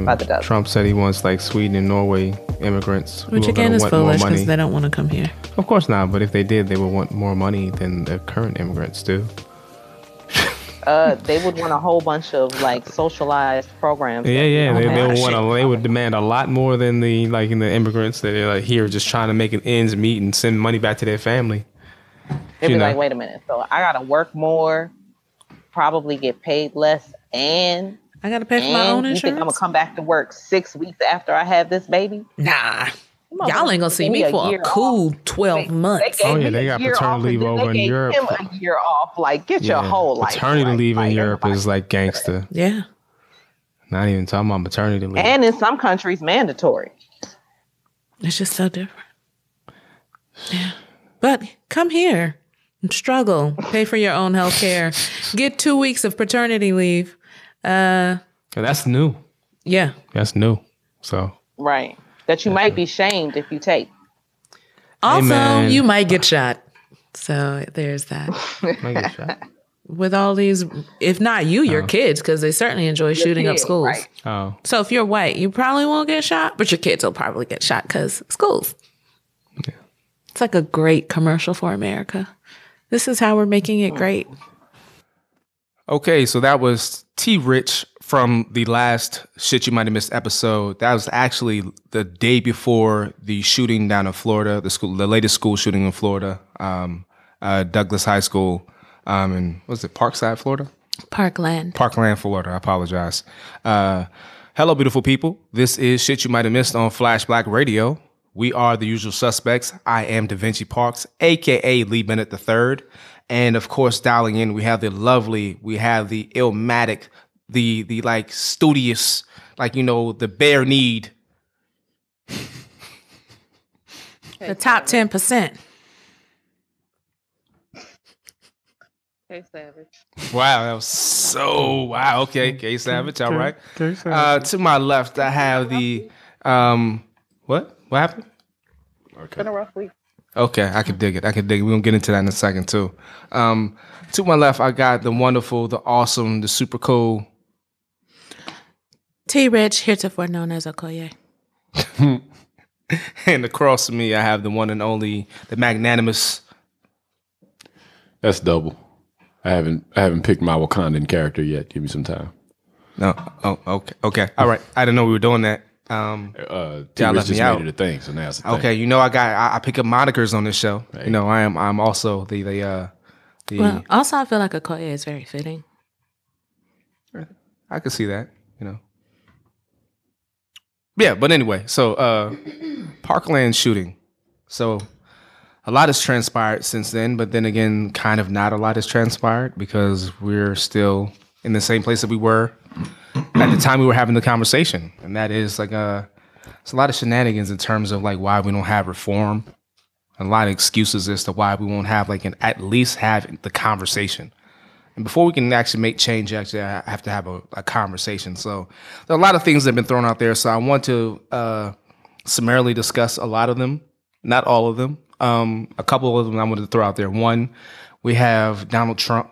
By the dub. Trump said he wants like Sweden and Norway immigrants, Which are again gonna is foolish because they don't want to come here. Of course not, but if they did, they would want more money than the current immigrants do. Uh, they would want a whole bunch of like socialized programs. Yeah, yeah, they, they would want to. They would demand a lot more than the like in the immigrants that are like here just trying to make an ends meet and send money back to their family. They'd be know. like, wait a minute. So I gotta work more, probably get paid less, and I got to pay for my own and you think I'm gonna come back to work six weeks after I have this baby? Nah, on, y'all ain't gonna see me me a for a year cool twelve months. gave Oh, yeah, they got paternity leave and then over they in gave Europe. Him a year off. Like, get your whole life. paternity right. leave in Like, Europe is like gangster. Yeah, Not even talking about maternity leave. And in some countries, mandatory. it's just so different. Yeah, but come here struggle. Pay for your own health care. Get two weeks of paternity leave. Uh, that's new. yeah. That's new. So Right. That you might be shamed if you take. Also, man. you might get shot. So there's that. make a shot. With all these, if not you, your kids, because they certainly enjoy shooting up schools. right. Oh, So if you're white, you probably won't get shot, but your kids will probably get shot because schools. It's like a great commercial for America. This is how we're making it great. Okay, so that was T Rich from the last shit you might have missed episode. That was actually the day before the shooting down in Florida, the school, the latest school shooting in Florida, um, uh, Douglas High School, um, in what was it Parkside, Florida? Parkland. Parkland, Florida. I apologize. Uh, hello, beautiful people. This is shit you might have missed on Flash Black Radio. We are the usual suspects. I am Da Vinci Parks, aka Lee Bennett III, and of course, dialing in, we have the lovely, we have the Illmatic, the the like studious, like you know, the bare need. The top 10%. Okay, Savage. Wow, that was so wow. Okay, K Savage. All right. Uh, to my left, I have the um, what? What happened? It's been a rough week. Okay, I can dig it. I can dig it. We're gonna get into that in a second too. Um, to my left, I got the wonderful, the awesome, the super cool. T Rich, heretofore known as Okoye. And across from me, I have the one and only, the magnanimous. That's double. I haven't I haven't picked my Wakandan character yet. Give me some time. No, oh, okay, okay, all right. I didn't know we were doing that. Um, Uh, Y'all T-Rich left just me out. made it a thing, so now it's a thing. okay, you know, I got, I, I pick up monikers on this show. Hey. You know, I am, I'm also the, the, uh, the. Well, also, I feel like a Okoye is very fitting. I could see that, you know. Yeah, but anyway, so uh Parkland shooting. So a lot has transpired since then, but then again, kind of not a lot has transpired because we're still in the same place that we were at the time we were having the conversation. And that is like uh it's a lot of shenanigans in terms of like why we don't have reform. A lot of excuses as to why we won't have like an at least have the conversation. And before we can actually make change, actually, I have to have a, a conversation. So there are a lot of things that have been thrown out there. So I want to uh, summarily discuss a lot of them, not all of them. Um, a couple of them I wanted to throw out there. One, we have Donald Trump,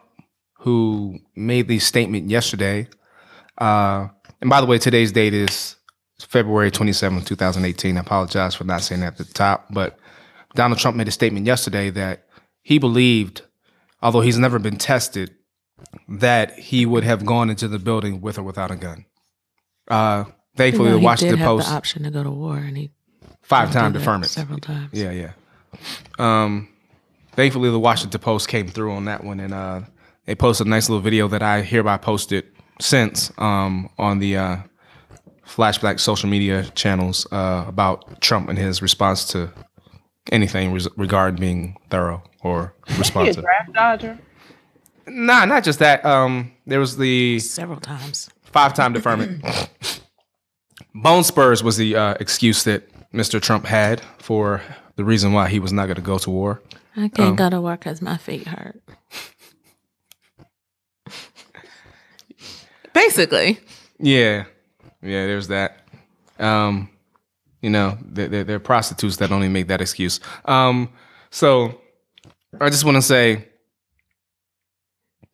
who made the statement yesterday. Uh, and by the way, today's date is February 27, 2018. I apologize for not saying that at the top, but Donald Trump made a statement yesterday that he believed, although he's never been tested, that he would have gone into the building with or without a gun. Uh, thankfully, the Washington did have Post the option to go to war, and he five time deferment. several times. Yeah, yeah. Um, thankfully, the Washington Post came through on that one, and uh, they posted a nice little video that I hereby posted since um, on the uh, Flash Black social media channels uh, about Trump and his response to anything res- regarding being thorough or He a responsive. draft dodger. Nah, not just that. Um, there was the several times. five time deferment. Bone spurs was the uh, excuse that Mr. Trump had for the reason why he was not going to go to war. I can't go to work because my feet hurt. Basically, Yeah, yeah. There's that. Um, you know, they're, they're, prostitutes that only make that excuse. Um, so I just want to say,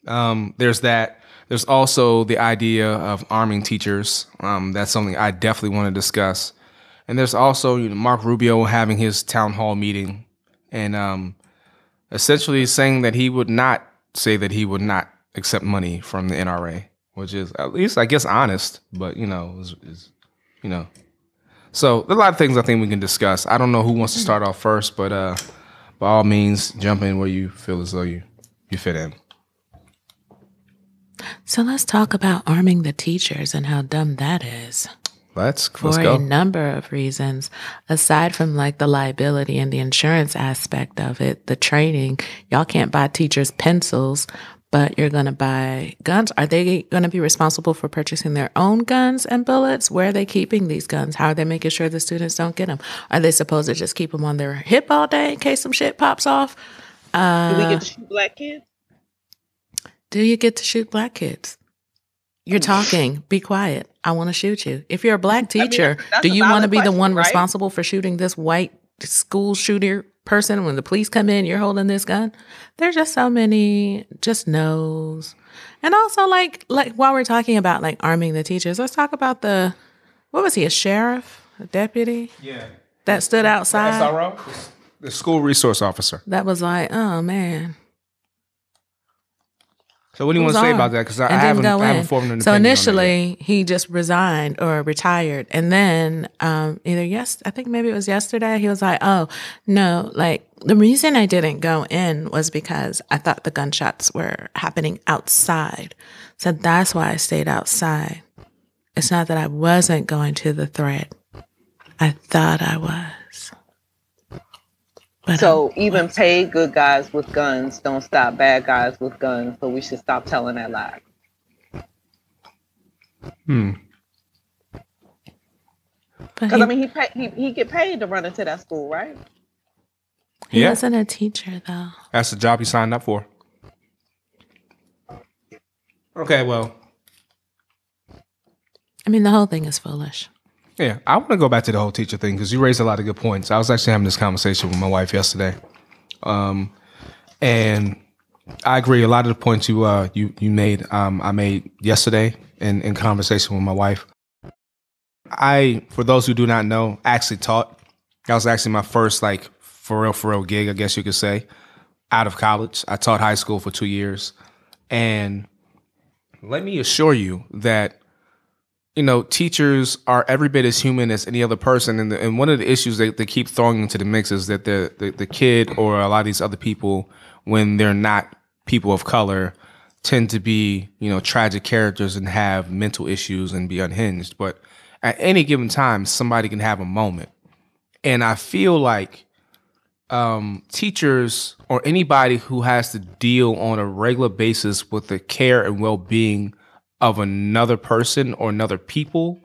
um, there's that. There's also the idea of arming teachers. Um, that's something I definitely want to discuss. And there's also you know, Marco Rubio having his town hall meeting and um, essentially saying that he would not say that he would not accept money from the NRA, which is at least I guess honest, but you know, is, is you know. So a lot of things I think we can discuss. I don't know who wants to start off first, but uh, by all means, jump in where you feel as though you you fit in. so let's talk about arming the teachers and how dumb that is. Let's for let's a number of reasons aside from like the liability and the insurance aspect of it the training y'all can't buy teachers pencils but you're going to buy guns are they going to be responsible for purchasing their own guns and bullets where are they keeping these guns how are they making sure the students don't get them are they supposed to just keep them on their hip all day in case some shit pops off Do we get to uh, shoot black kids? do you get to shoot black kids you're mm. talking. Be quiet. I want to shoot you. If you're a black mean, teacher, that's do you want to be the one right? responsible for shooting this white school shooter person when the police come in? You're holding this gun. There's just so many just no's, and also like like while we're talking about like arming the teachers, let's talk about the what was he a sheriff, a deputy Yeah. that stood outside SRO, the school resource officer. that was like, oh man. So what do you want to say about that? Because I, haven't, I haven't formed an So initially, he just resigned or retired, and then um, either yes, I think maybe it was yesterday. He was like, "Oh no, like the reason I didn't go in was because I thought the gunshots were happening outside, so that's why I stayed outside. It's not that I wasn't going to the threat; I thought I was." But So um, even paid good guys with guns don't stop bad guys with guns. So we should stop telling that lie. Hmm. but Because I mean, he pay, he he get paid to run into that school, right? he Yeah. wasn't a teacher though. That's the job he signed up for. Okay, well, I mean, the whole thing is foolish. Yeah, I want to go back to the whole teacher thing because you raised a lot of good points. I was actually having this conversation with my wife yesterday, um, and I agree. A lot of the points you uh, you you made, um, I made yesterday in in conversation with my wife. I, for those who do not know, actually taught. That was actually my first like for real for real gig, I guess you could say, out of college. I taught high school for two years, and let me assure you that you know teachers are every bit as human as any other person. And, the, and one of the issues they, they keep throwing into the mix is that the, the the kid or a lot of these other people when they're not people of color tend to be you know tragic characters and have mental issues and be unhinged. But at any given time somebody can have a moment. And i feel like um, teachers or anybody who has to deal on a regular basis with the care and well-being of another person or another people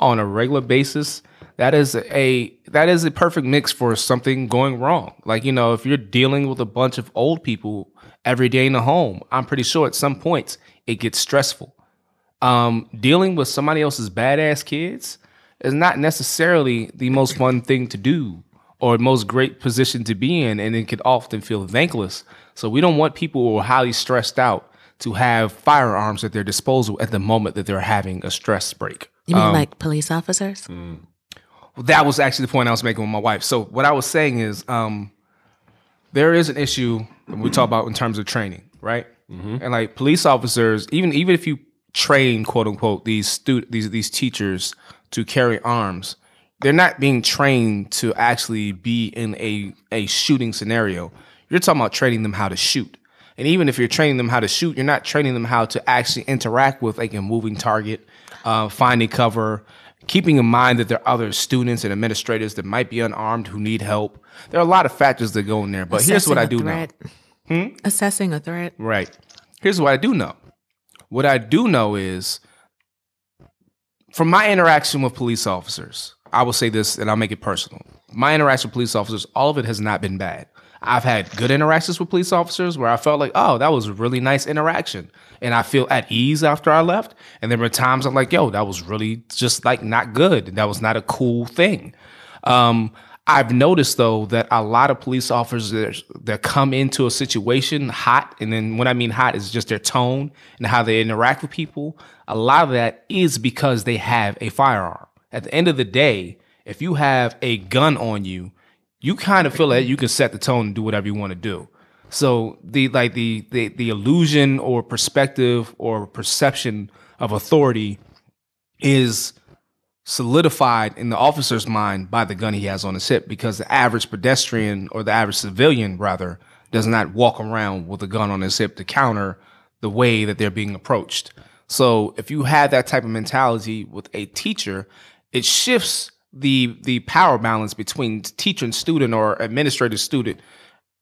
on a regular basis that is a that is a perfect mix for something going wrong like you know if you're dealing with a bunch of old people every day in the home i'm pretty sure at some points it gets stressful um, dealing with somebody else's badass kids is not necessarily the most fun thing to do or most great position to be in, and it can often feel thankless. So we don't want people who are highly stressed out to have firearms at their disposal at the moment that they're having a stress break. You mean um, like police officers? Mm. That was actually the point I was making with my wife. So what I was saying is, um, there is an issue we talk about in terms of training, right? Mm-hmm. And like police officers, even even if you train quote unquote these stu- these these teachers to carry arms, they're not being trained to actually be in a a shooting scenario. You're talking about training them how to shoot. And even if you're training them how to shoot, you're not training them how to actually interact with like a moving target, uh, finding cover, keeping in mind that there are other students and administrators that might be unarmed who need help. There are a lot of factors that go in there. But here's what I do a know. threat. Assessing a threat. Right. Here's what I do know. What I do know is from my interaction with police officers, I will say this and I'll make it personal. My interaction with police officers, all of it has not been bad. I've had good interactions with police officers where I felt like, oh, that was a really nice interaction. And I feel at ease after I left. And there were times I'm like, yo, that was really just like not good. That was not a cool thing. Um, I've noticed though that a lot of police officers that, come into a situation hot, and then when I mean hot is just their tone and how they interact with people. A lot of that is because they have a firearm. At the end of the day, if you have a gun on you, you kind of feel that you can set the tone and do whatever you want to do. So the like the the the illusion or perspective or perception of authority is solidified in the officer's mind by the gun he has on his hip because the average pedestrian or the average civilian rather does not walk around with a gun on his hip to counter the way that they're being approached. So if you have that type of mentality with a teacher, it shifts the the power balance between teacher and student or administrator student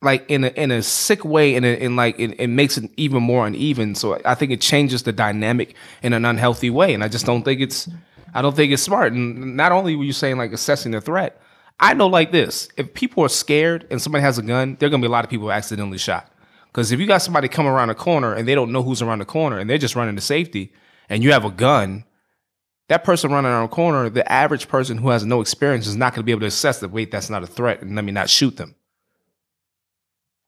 like in a in a sick way and in like it, makes it even more uneven. So i think it changes the dynamic in an unhealthy way and i just don't think it's i don't think it's smart. And not only were you saying like assessing the threat i know like this. If people are scared and somebody has a gun there are going to be a lot of people accidentally shot. Because if you got somebody come around a corner and they don't know who's around the corner and they're just running to safety and you have a gun that person running around the corner, the average person who has no experience is not going to be able to assess that, wait, that's not a threat, and let me not shoot them.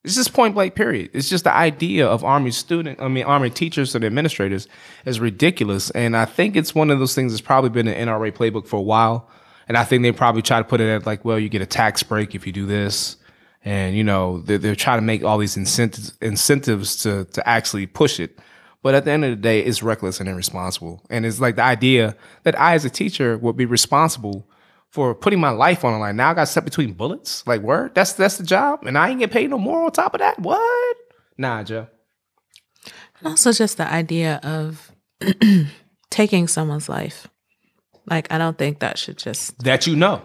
It's just point blank, period. It's just the idea of Army student, I mean, Army teachers and administrators is ridiculous. And I think it's one of those things that's probably been an NRA playbook for a while. And I think they probably try to put it at like, well, you get a tax break if you do this. And, you know, they're, they're trying to make all these incentives, incentives to, to actually push it. But at the end of the day, it's reckless and irresponsible. And it's like the idea that I, as a teacher, would be responsible for putting my life on the line. Now I got set between bullets. Like, word? That's that's the job, and I ain't get paid no more on top of that. What? Nah, Joe. And also just the idea of taking someone's life. Like, I don't think that should just that you know,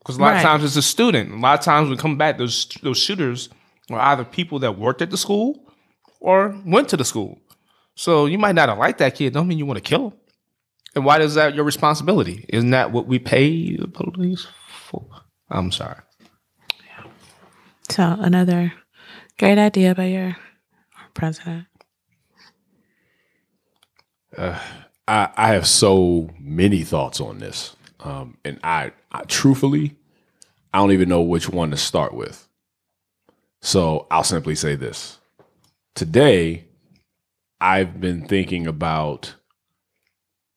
because a lot Right. of times it's a student. A lot of times we come back, those those shooters are either people that worked at the school or went to the school. So you might not have liked that kid. Don't mean you want to kill him. And why is that your responsibility? Isn't that what we pay the police for? I'm sorry. So another great idea by your president. I, I have so many thoughts on this, um, and I, I truthfully, I don't even know which one to start with. So I'll simply say this: today, I've been thinking about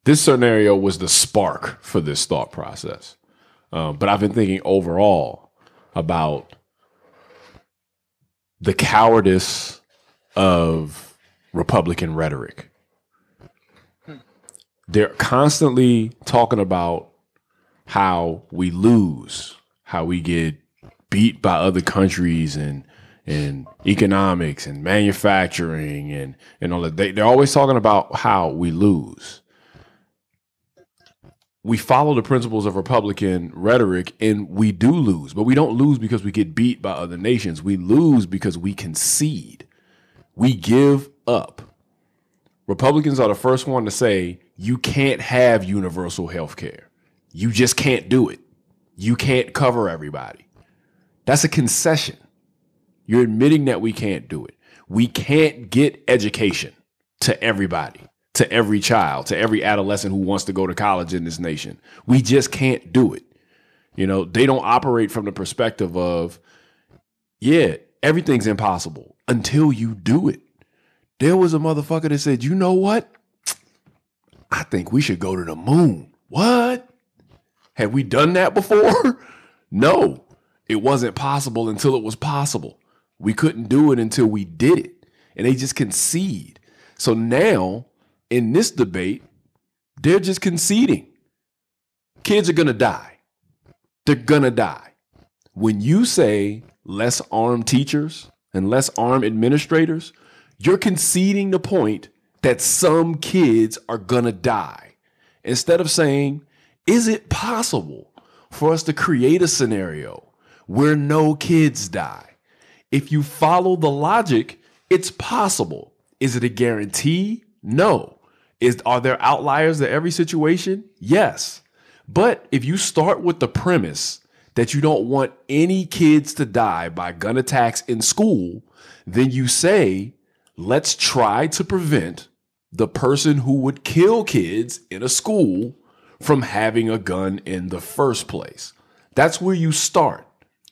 this scenario was the spark for this thought process, um, but I've been thinking overall about the cowardice of Republican rhetoric. They're constantly talking about how we lose, how we get beat by other countries and and economics and manufacturing and and all that. They, they're always talking about how we lose. We follow the principles of Republican rhetoric and we do lose, but we don't lose because we get beat by other nations. We lose because we concede. We give up. Republicans are the first one to say you can't have universal health care. You just can't do it. You can't cover everybody. That's a concession. You're admitting that we can't do it. We can't get education to everybody, to every child, to every adolescent who wants to go to college in this nation. We just can't do it. You know, they don't operate from the perspective of, yeah, everything's impossible until you do it. There was a motherfucker that said, you know what? I think we should go to the moon. What? Have we done that before? no, it wasn't possible until it was possible. We couldn't do it until we did it. And they just concede. So now, in this debate, they're just conceding. Kids are going to die. They're going to die. When you say less armed teachers and less armed administrators, you're conceding the point that some kids are gonna die. Instead of saying, is it possible for us to create a scenario where no kids die? If you follow the logic, it's possible. Is it a guarantee? No. Is are there outliers to every situation? Yes. But if you start with the premise that you don't want any kids to die by gun attacks in school, then you say, let's try to prevent the person who would kill kids in a school from having a gun in the first place. That's where you start.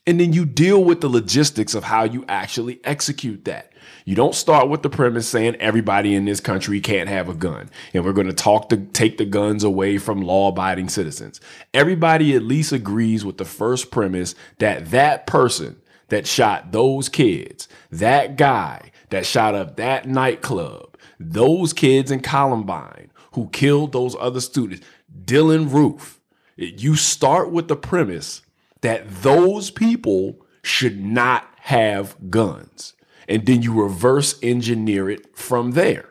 And then you deal with the logistics of how you actually execute that. You don't start with the premise saying everybody in this country can't have a gun and we're going to talk to take the guns away from law abiding citizens. Everybody at least agrees with the first premise that that person that shot those kids, that guy that shot up that nightclub, those kids in Columbine who killed those other students, Dylann Roof, you start with the premise that those people should not have guns. And then you reverse engineer it from there.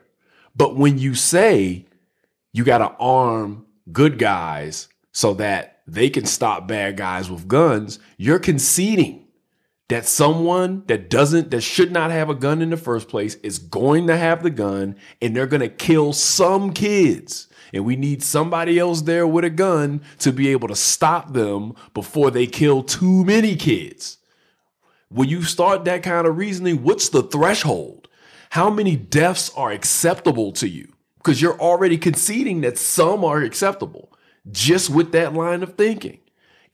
But when you say you got to arm good guys so that they can stop bad guys with guns, you're conceding that someone that doesn't, that should not have a gun in the first place is going to have the gun and they're going to kill some kids and we need somebody else there with a gun to be able to stop them before they kill too many kids. When you start that kind of reasoning, what's the threshold? How many deaths are acceptable to you? Because you're already conceding that some are acceptable just with that line of thinking.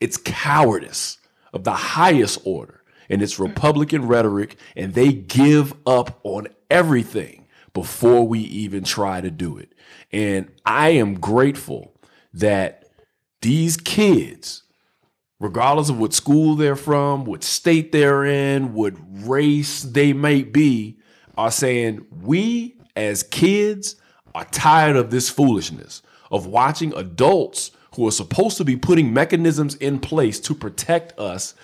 It's cowardice of the highest order, and it's Republican rhetoric, and they give up on everything before we even try to do it. And I am grateful that these kids, regardless of what school they're from, what state they're in, what race they may be, are saying, we as kids are tired of this foolishness of watching adults who are supposed to be putting mechanisms in place to protect us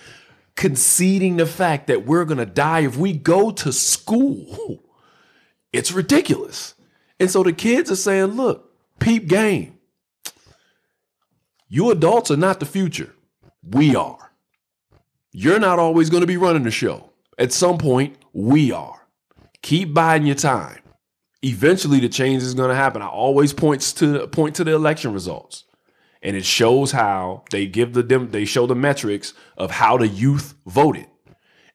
conceding the fact that we're going to die if we go to school. It's ridiculous. And so the kids are saying, look, peep game. You adults are not the future. We are. You're not always going to be running the show. At some point, we are. Keep biding your time. Eventually, the change is going to happen. I always points to point to the election results, and it shows how they give the dem- they show the metrics of how the youth voted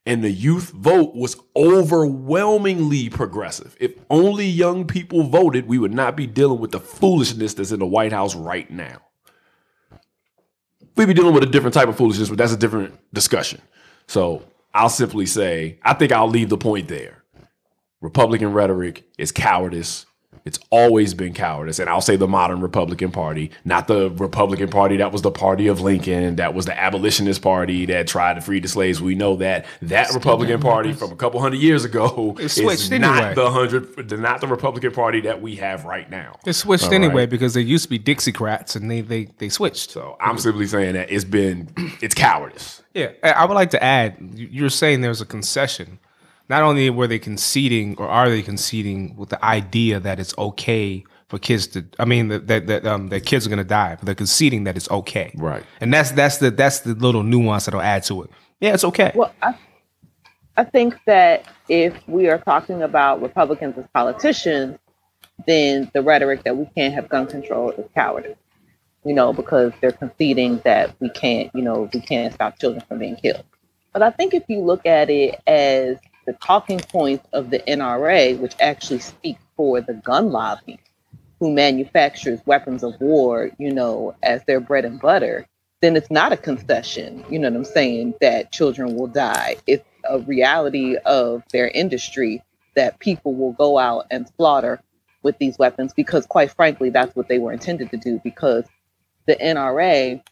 and the youth vote was overwhelmingly progressive. If only young people voted, we would not be dealing with the foolishness that's in the White House right now. We'd be dealing with a different type of foolishness, but that's a different discussion. So I'll simply say, I think I'll leave the point there. Republican rhetoric is cowardice it's always been cowardice. And I'll say the modern Republican Party, not the Republican Party that was the party of Lincoln, that was the abolitionist party that tried to free the slaves. We know that that Republican Party from a couple hundred years ago It is switched not anyway. the hundred, not the Republican Party that we have right now. It switched anyway because they used to be Dixiecrats and they they they switched. So I'm simply saying that it's been, it's cowardice. Yeah, I would like to add. You're saying there's a concession. Not only were they conceding, or are they conceding with the idea that it's okay for kids to? I mean, that that, that um that kids are going to die, but they're conceding that it's okay. Right. And that's that's the that's the little nuance that'll add to it. Yeah, it's okay. Well, I, I think that if we are talking about Republicans as politicians, then the rhetoric that we can't have gun control is cowardice. You know, because they're conceding that we can't, you know, we can't stop children from being killed. But I think if you look at it as the talking points of the NRA, which actually speak for the gun lobby, who manufactures weapons of war, you know, as their bread and butter, then it's not a concession, you know what I'm saying, that children will die. It's a reality of their industry that people will go out and slaughter with these weapons because, quite frankly, that's what they were intended to do because the NRA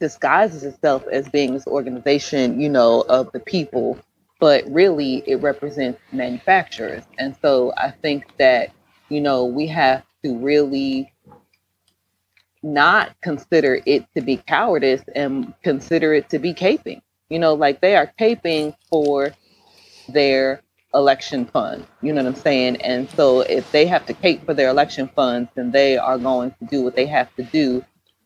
disguises itself as being this organization, you know, of the people, but really it represents manufacturers. And so I think that, you know, we have to really not consider it to be cowardice and consider it to be caping. You know, like they are caping for their election funds. You know what I'm saying? And so if they have to cape for their election funds, then they are going to do what they have to do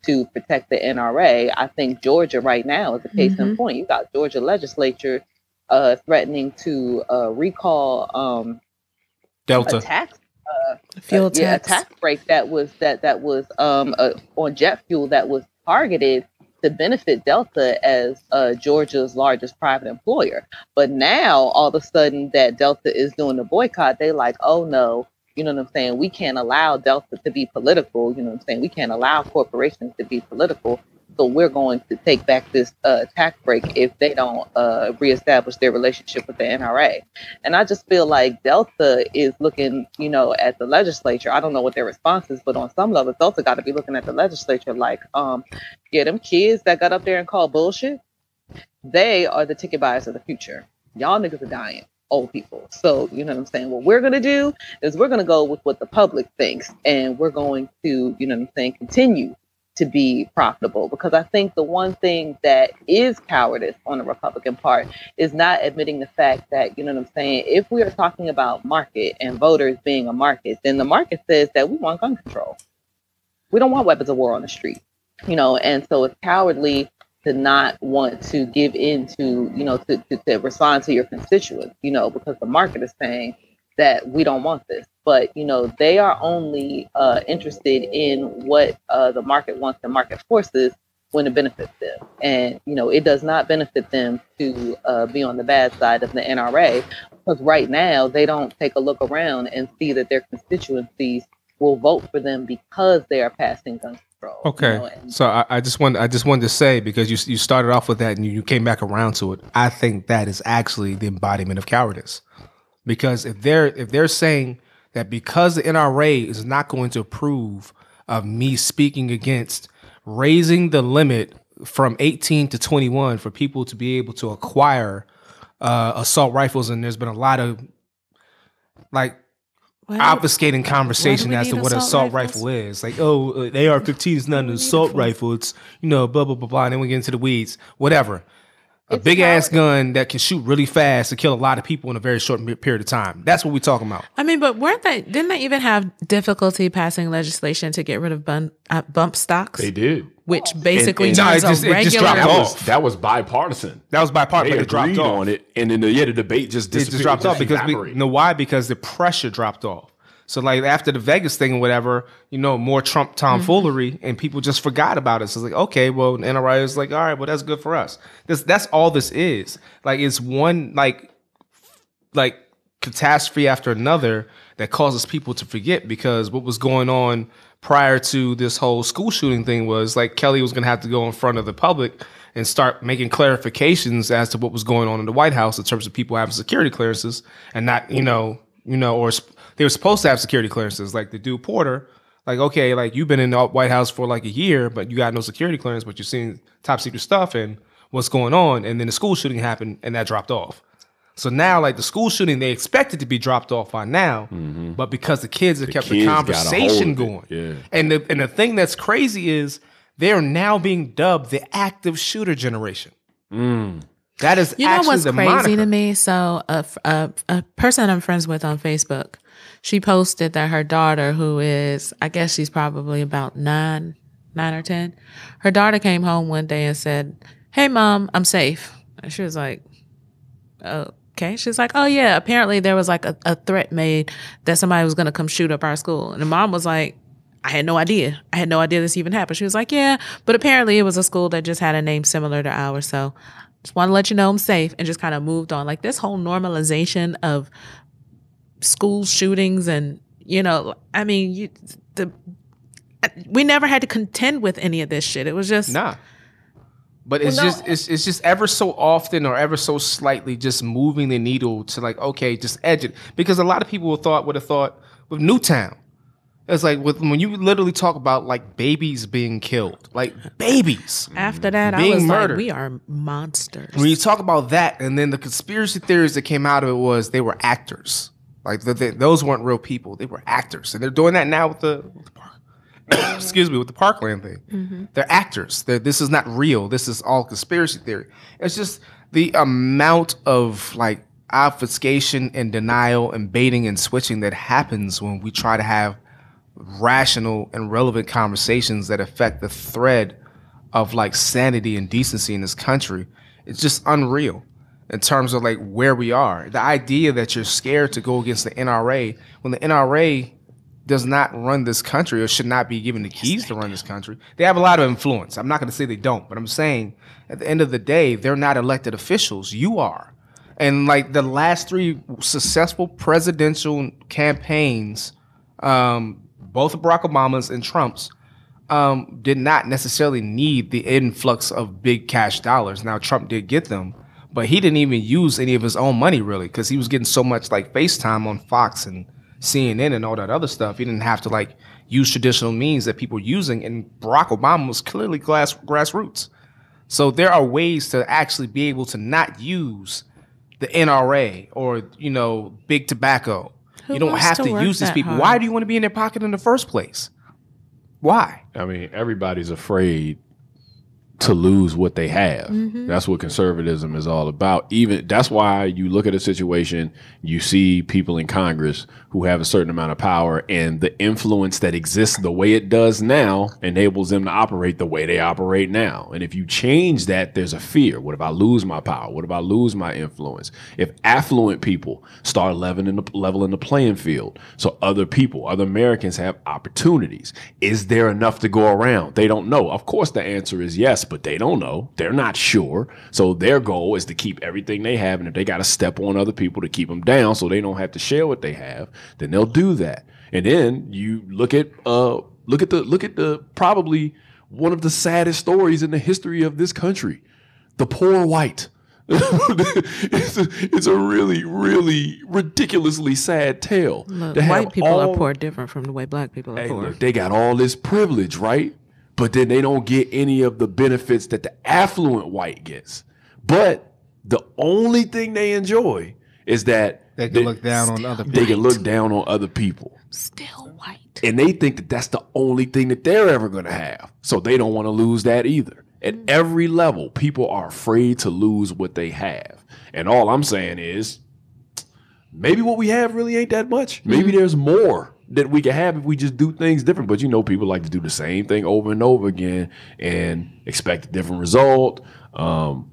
to protect the NRA. I think Georgia right now is a case in mm-hmm. point. You got Georgia legislature uh, threatening to uh, recall um, Delta. a tax Fuel yeah, a tax. tax break that was that that was um uh, on jet fuel that was targeted to benefit Delta as uh, Georgia's largest private employer. But now all of a sudden that Delta is doing the boycott, they like, oh no, you know what I'm saying? We can't allow Delta to be political. You know what I'm saying? We can't allow corporations to be political. So we're going to take back this uh, tax break if they don't uh, reestablish their relationship with the NRA. And I just feel like Delta is looking, you know, at the legislature. I don't know what their response is, but on some level, Delta got to be looking at the legislature like, um, yeah, them kids that got up there and called bullshit, they are the ticket buyers of the future. Y'all niggas are dying, old people. So, you know what I'm saying? What we're going to do is we're going to go with what the public thinks, and we're going to, you know what I'm saying, continue to be profitable because I think the one thing that is cowardice on the Republican part is not admitting the fact that, you know what I'm saying, if we are talking about market and voters being a market, then the market says that we want gun control. We don't want weapons of war on the street, you know, and so it's cowardly to not want to give in to, you know, to, to, to respond to your constituents, you know, because the market is saying that we don't want this. But you know, they are only uh, interested in what uh, the market wants the market forces when it benefits them. And you know, it does not benefit them to uh, be on the bad side of the NRA because right now they don't take a look around and see that their constituencies will vote for them because they are passing gun control. you Okay, know, and- so I, I just want I just wanted to say because you you started off with that and you, you came back around to it. I think that is actually the embodiment of cowardice, because if they're if they're saying that because the NRA is not going to approve of me speaking against raising the limit from 18 to 21 for people to be able to acquire uh, assault rifles, and there's been a lot of like obfuscating conversation as to what an assault assault rifle is. Like, oh, uh, AR-15 is not an assault rifle. It's you know, blah blah blah blah. And then we get into the weeds. Whatever. A It's big ass gun that can shoot really fast to kill a lot of people in a very short period of time. That's what we're talking about. I mean, but weren't they? Didn't they even have difficulty passing legislation to get rid of bun, uh, bump stocks, They did. which basically and- No, it just- a it just dropped That off. was that was bipartisan. That was bipartisan. They but It dropped off. on it, and then the, yeah, the debate just It just dropped off because we, evaporated. no why because the pressure dropped off. So like after the Vegas thing or whatever, you know, more Trump tomfoolery mm-hmm. and people just forgot about it. So it's like, okay, well, the NRA is like, all right, well, that's good for us. This that's all this is. Like it's one like like catastrophe after another that causes people to forget because what was going on prior to this whole school shooting thing was like Kelly was going to have to go in front of the public and start making clarifications as to what was going on in the White House in terms of people having security clearances and not, you know, you know, or they were supposed to have security clearances, like the dude Porter. Like, okay, like you've been in the White House for like a year, but you got no security clearance, but you're seeing top secret stuff and what's going on. And then the school shooting happened and that dropped off. So now, like the school shooting, they expected to be dropped off by now, mm-hmm. but because the kids have kept the kids got a conversation going, yeah. and the and the thing that's crazy is they are now being dubbed the active shooter generation. Mm. That is You know what's crazy moniker. to me? So a a person I'm friends with on Facebook, she posted that her daughter, who is I guess she's probably about nine, nine or ten, her daughter came home one day and said, "Hey, mom, I'm safe." And she was like, "Okay." She's like, "Oh yeah, apparently there was like a, a threat made that somebody was going to come shoot up our school," and the mom was like. I had no idea. I had no idea this even happened. She was like, "Yeah, but apparently it was a school that just had a name similar to ours." So, just want to let you know I'm safe, and just kind of moved on. Like this whole normalization of school shootings, and you know, I mean, you the we never had to contend with any of this shit. It was just Nah. But it's Well, no. just it's it's just ever so often or ever so slightly just moving the needle to like okay just edge it because a lot of people thought would have thought with Newtown it's like with when you literally talk about like babies being killed like babies after that. I Being was murdered. like, we are monsters. when you talk about that and then the conspiracy theories that came out of it was they were actors like the, the, those weren't real people. They were actors. And they're doing that now with the, with the park. Excuse me with the parkland thing. Mm-hmm. They're actors. They're, this is not real. This is all conspiracy theory. It's just the amount of like obfuscation and denial and baiting and switching that happens when we try to have rational and relevant conversations that affect the thread of like sanity and decency in this country. It's just unreal in terms of like where we are the idea that you're scared to go against the NRA when the NRA does not run this country or should not be given the keys to run this country. They have a lot of influence. I'm not going to say they don't, but I'm saying at the end of the day, they're not elected officials. You are. And like the last three successful presidential campaigns, um, both Barack Obama's and Trump's, um, did not necessarily need the influx of big cash dollars. Now Trump did get them, but he didn't even use any of his own money really because he was getting so much like FaceTime on Fox and CNN and all that other stuff. He didn't have to like use traditional means that people were using. And Barack Obama was clearly grass, grassroots. So there are ways to actually be able to not use the NRA or you know big tobacco. Who you don't have to to, use these people. hard? Why do you want to be in their pocket in the first place? Why? I mean, everybody's afraid to lose what they have. Mm-hmm. That's what conservatism is all about. Even that's why you look at a situation, you see people in Congress who have a certain amount of power and the influence that exists the way it does now enables them to operate the way they operate now. And if you change that, there's a fear. What if I lose my power? What if I lose my influence? If affluent people start leveling the leveling the playing field so other people, other Americans have opportunities, is there enough to go around? They don't know. Of course the answer is yes, but they don't know. They're not sure. So their goal is to keep everything they have and if they got to step on other people to keep them down so they don't have to share what they have, then they'll do that. And then you look at uh look at the look at the probably one of the saddest stories in the history of this country. The poor white. it's, a, it's a really, really ridiculously sad tale. Look, to have white people all- are poor different from the way black people are Hey, poor. look, they got all this privilege, right? But then they don't get any of the benefits that the affluent white gets. But the only thing they enjoy is that They can look down on other people. they people. can look down on other people. Still white. And they think that that's the only thing that they're ever going to have. So they don't want to lose that either. At mm. every level, people are afraid to lose what they have. And all I'm saying is maybe what we have really ain't that much. Maybe mm. there's more that we can have if we just do things different. But you know, people like to do the same thing over and over again and expect a different result. Um,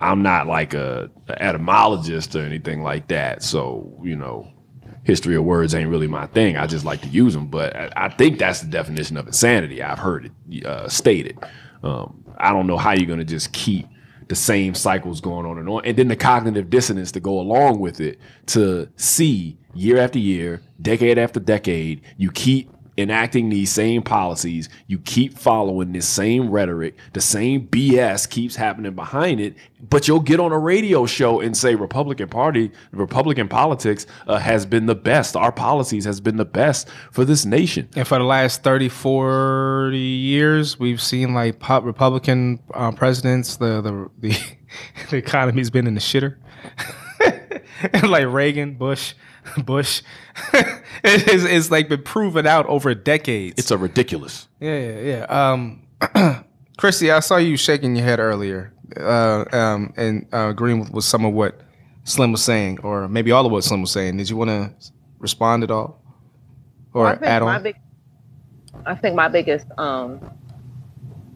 I'm not like a, a etymologist or anything like that. So, you know, history of words ain't really my thing. I just like to use them. But I, I think that's the definition of insanity. I've heard it uh, stated. Um, I don't know how you're going to just keep the same cycles going on and on. And then the cognitive dissonance to go along with it to see year after year, decade after decade, you keep enacting these same policies, you keep following this same rhetoric, the same BS keeps happening behind it, but you'll get on a radio show and say Republican Party, Republican politics uh, has been the best. Our policies has been the best for this nation. And for the last 30, 40 years, we've seen like pop Republican uh, presidents, the, the, the, the economy's been in the shitter. and like Reagan, Bush, Bush, it's, it's like been proven out over decades. It's a ridiculous. Yeah, yeah, yeah. Um, Christy, I saw you shaking your head earlier, uh, um, and uh, agreeing with, with some of what Slim was saying, or maybe all of what Slim was saying. Did you want to respond at all, or I think add my on? big, I think my biggest um,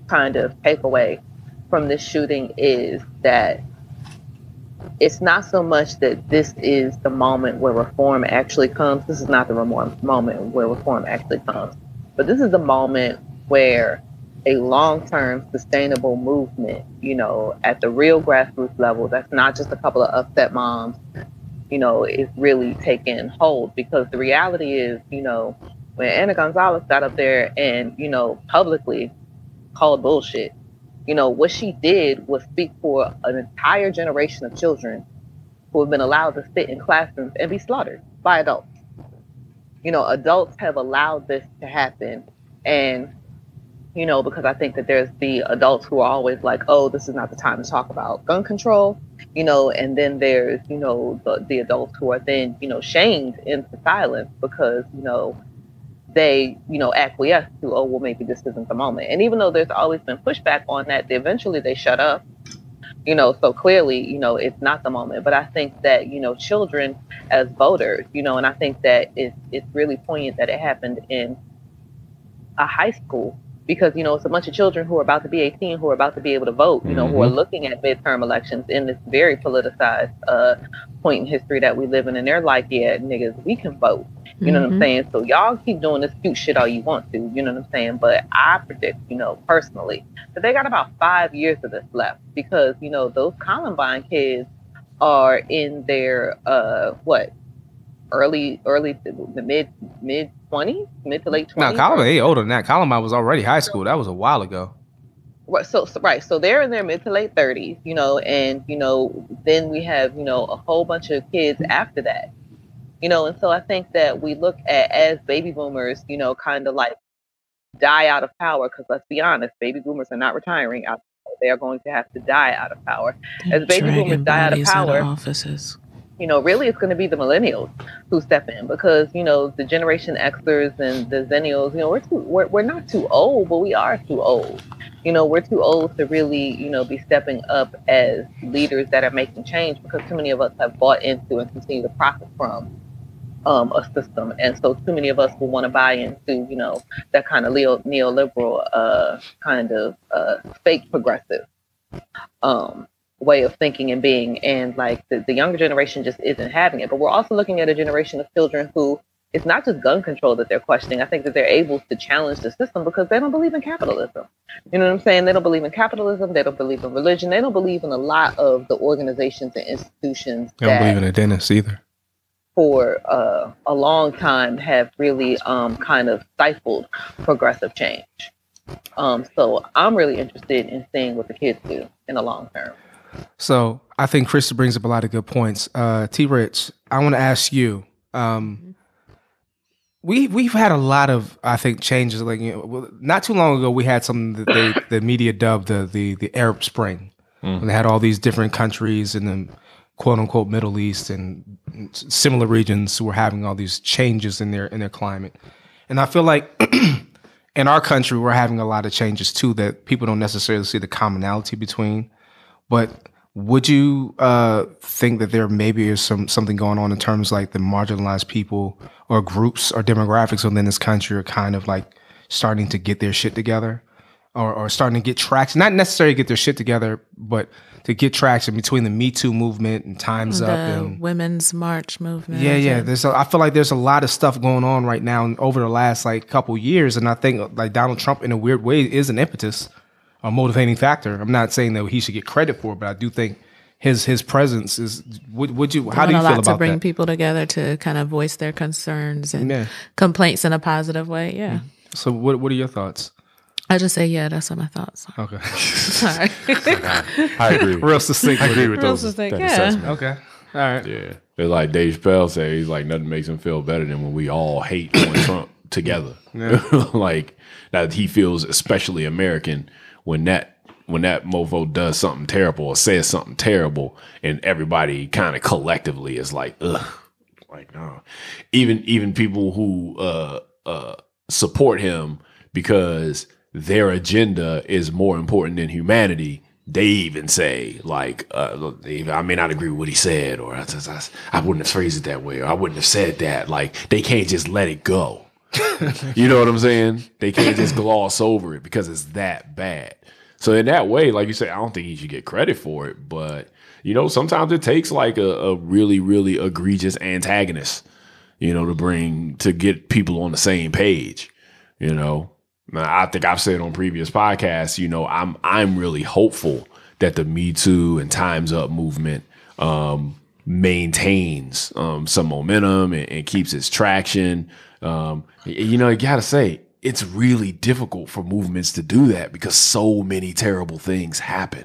kind of takeaway from this shooting is that it's not so much that this is the moment where reform actually comes. This is not the moment where reform actually comes, but this is the moment where a long-term sustainable movement, you know, at the real grassroots level, that's not just a couple of upset moms, you know, is really taking hold. Because the reality is, you know, when Emma Gonzalez got up there and, you know, publicly called bullshit, you know, what she did was speak for an entire generation of children who have been allowed to sit in classrooms and be slaughtered by adults. You know, adults have allowed this to happen. And, you know, because I think that there's the adults who are always like, oh, this is not the time to talk about gun control, you know, and then there's, you know, the, the adults who are then, you know, shamed into silence because, you know, they, you know, acquiesce to, oh, well, maybe this isn't the moment. And even though there's always been pushback on that, they eventually they shut up. You know, so clearly, you know, it's not the moment. But I think that, you know, children as voters, you know, and I think that it's it's really poignant that it happened in a high school because you know it's a bunch of children who are about to be 18 who are about to be able to vote you know who are Mhm. looking at midterm elections in this very politicized uh, point in history that we live in and they're like yeah niggas we can vote you know what i'm Mhm. saying so y'all keep doing this cute shit all you want to you know what i'm saying but i predict you know personally that they got about five years of this left because you know those columbine kids are in their uh what early early the mid mid 20s mid to late 20s No, Columbine, they older than that. Columbine was already high school. That was a while ago. Right, so, so right so they're in their mid to late 30s you know and you know then we have you know a whole bunch of kids after that you know and so i think that we look at as baby boomers you know kind of like die out of power because let's be honest baby boomers are not retiring out they are going to have to die out of power as baby Dragging boomers die out of power, offices. You know, really it's going to be the millennials who step in because, you know, the Generation Xers and the Xennials, you know, we're, too, we're, we're not too old, but we are too old. You know, we're too old to really, you know, be stepping up as leaders that are making change because too many of us have bought into and continue to profit from um, a system. And so too many of us will want to buy into, you know, that kind of neo- neoliberal uh, kind of uh, fake progressive um, way of thinking and being and like the, the younger generation just isn't having it. But we're also looking at a generation of children who it's not just gun control that they're questioning. I think that they're able to challenge the system because they don't believe in capitalism. You know what i'm saying? They don't believe in capitalism. They don't believe in religion. They don't believe in a lot of the organizations and institutions They don't that believe in a dentist either. for uh, a long time have really um, kind of stifled progressive change. Um, so i'm really interested in seeing what the kids do in the long term So I think Krista brings up a lot of good points. Uh, T. Rich, I want to ask you. Um, we we've had a lot of I think changes. Like you know, not too long ago, we had something that they the media dubbed the the, the Arab Spring. When they had all these different countries in the quote unquote Middle East and similar regions who were having all these changes in their in their climate. And I feel like in our country we're having a lot of changes too that people don't necessarily see the commonality between. But would you uh, think that there maybe is some something going on in terms like the marginalized people or groups or demographics within this country are kind of like starting to get their shit together, or, or starting to get traction? Not necessarily get their shit together, but to get traction between the Me Too movement and Times Up The and women's march movement. yeah, yeah. There's a, I feel like there's a lot of stuff going on right now and over the last like couple years, and I think like Donald Trump in a weird way is an impetus, a motivating factor. I'm not saying that he should get credit for it, but I do think his his presence is. Would, would you? How do you a feel lot to bring that? people together to kind of voice their concerns and Yeah. complaints in a positive way. Yeah. So what what are your thoughts? I just say, yeah, that's what my thoughts are. Okay, Sorry. I agree. real succinct. I with agree it. with Real those. succinct, yeah. assessment. Okay, all right. Yeah. It's like Dave Chappelle say, he's like, nothing makes him feel better than when we all hate on Trump together. Yeah. like that he feels especially American when that when that mofo does something terrible or says something terrible and everybody kind of collectively is like, ugh. Like no. Even even people who uh uh support him because their agenda is more important than humanity they even say like uh, i may not agree with what he said or I, I, I wouldn't have phrased it that way or i wouldn't have said that like they can't just let it go you know what i'm saying? They can't just gloss over it because it's that bad. So in that way like you say i don't think he should get credit for it but you know sometimes it takes like a, a really really egregious antagonist you know to bring to get people on the same page you know? Now, I think I've said on previous podcasts, you know, I'm I'm really hopeful that the Me Too and Times Up movement um, maintains um, some momentum and, and keeps its traction. Um, you know, you gotta say it's really difficult for movements to do that because so many terrible things happen,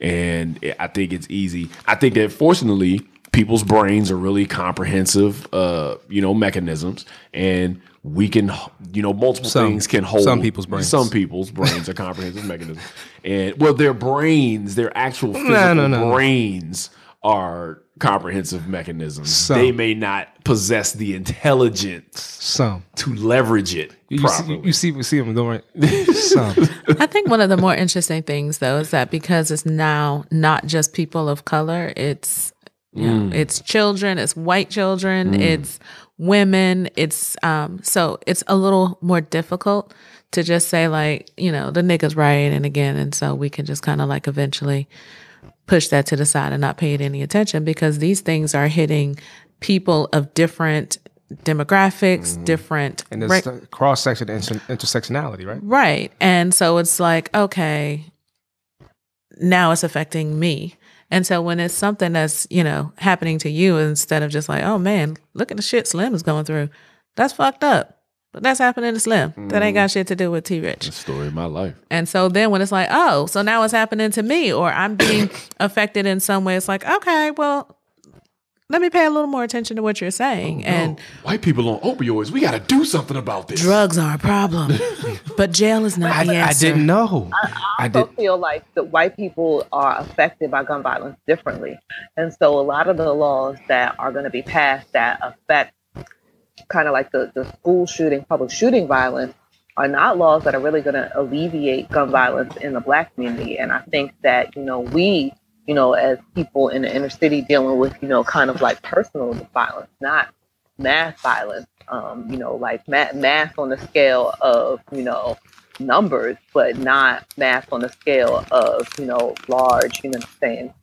and I think it's easy. I think that fortunately, people's brains are really comprehensive, uh, you know, mechanisms, and we can, you know, multiple Some- things can hold some people's brains. Some people's brains are comprehensive mechanisms, and well, their brains, their actual physical No, no, no. brains are comprehensive mechanisms. Some. They may not possess the intelligence Some to leverage it you, see, properly. you see you see them doing some. I think one of the more interesting things, though, is that because it's now not just people of color, it's you know, Mm. it's children, it's white children, it's women, it's um, so it's a little more difficult to just say like, you know, the nigga's right and again and so we can just kind of like eventually push that to the side and not pay it any attention because these things are hitting people of different demographics, mm-hmm. different And there's ra- cross section inter- intersectionality, right? Right. And so it's like, okay, now it's affecting me. And so when it's something that's, you know, happening to you instead of just like, oh man, look at the shit Slim is going through. That's fucked up. But that's happening to Slim. That ain't got mm-hmm. shit to do with T Rich. Story of my life. And so then when it's like, oh, so now it's happening to me or I'm being affected in some way, it's like, okay, well, let me pay a little more attention to what you're saying. Oh, and No, white people on opioids, we got to do something about this. drugs are a problem, but jail is not the I, I didn't know. I also did. feel like that white people are affected by gun violence differently. And so a lot of the laws that are going to be passed that affect kind of like the, the school shooting, public shooting violence are not laws that are really going to alleviate gun violence in the black community. And I think that, you know, we, you know, as people in the inner city dealing with, you know, kind of like personal violence, not mass violence, um, you know, like ma- mass on the scale of, you know, numbers, but not mass on the scale of, you know, large, you know, saying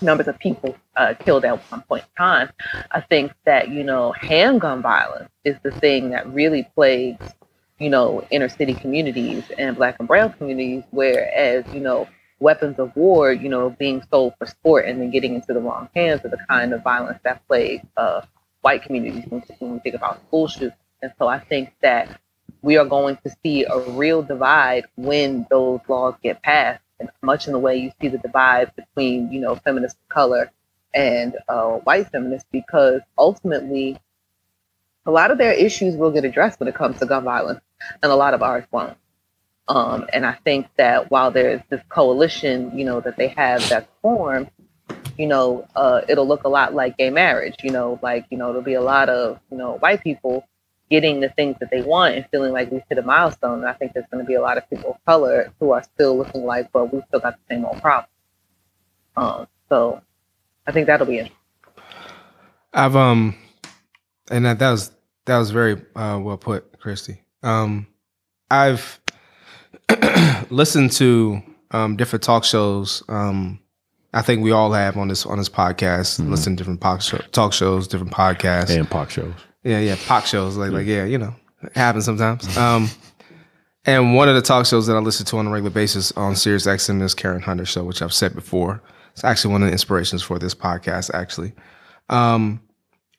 numbers of people uh, killed at one point in time. I think that, you know, handgun violence is the thing that really plagues, you know, inner city communities and black and brown communities, whereas, you know, weapons of war, you know, being sold for sport and then getting into the wrong hands are the kind of violence that plagues uh, white communities when, we think about school shootings. And so I think that we are going to see a real divide when those laws get passed, and much in the way you see the divide between, you know, feminists of color and uh, white feminists, because ultimately, a lot of their issues will get addressed when it comes to gun violence, and a lot of ours won't. Um, and I think that while there's this coalition, you know, that they have that's formed, you know, uh, it'll look a lot like gay marriage. You know, like you know, there'll be a lot of you know white people getting the things that they want and feeling like we've hit a milestone. And I think there's going to be a lot of people of color who are still looking like, but we still got the same old problem. Um, so I think that'll be interesting. I've um, and that, that was that was very uh, well put, Christy. Um, I've listened to um different talk shows. Um, I think we all have on this on this podcast. Listen to different talk, show, talk shows, different podcasts. And pop shows. Yeah, yeah, pop shows. Like, like, yeah, you know, it happens sometimes. Um, and one of the talk shows that I listen to on a regular basis on Sirius XM is Karen Hunter show, which I've said before. It's actually one of the inspirations for this podcast, actually. Um,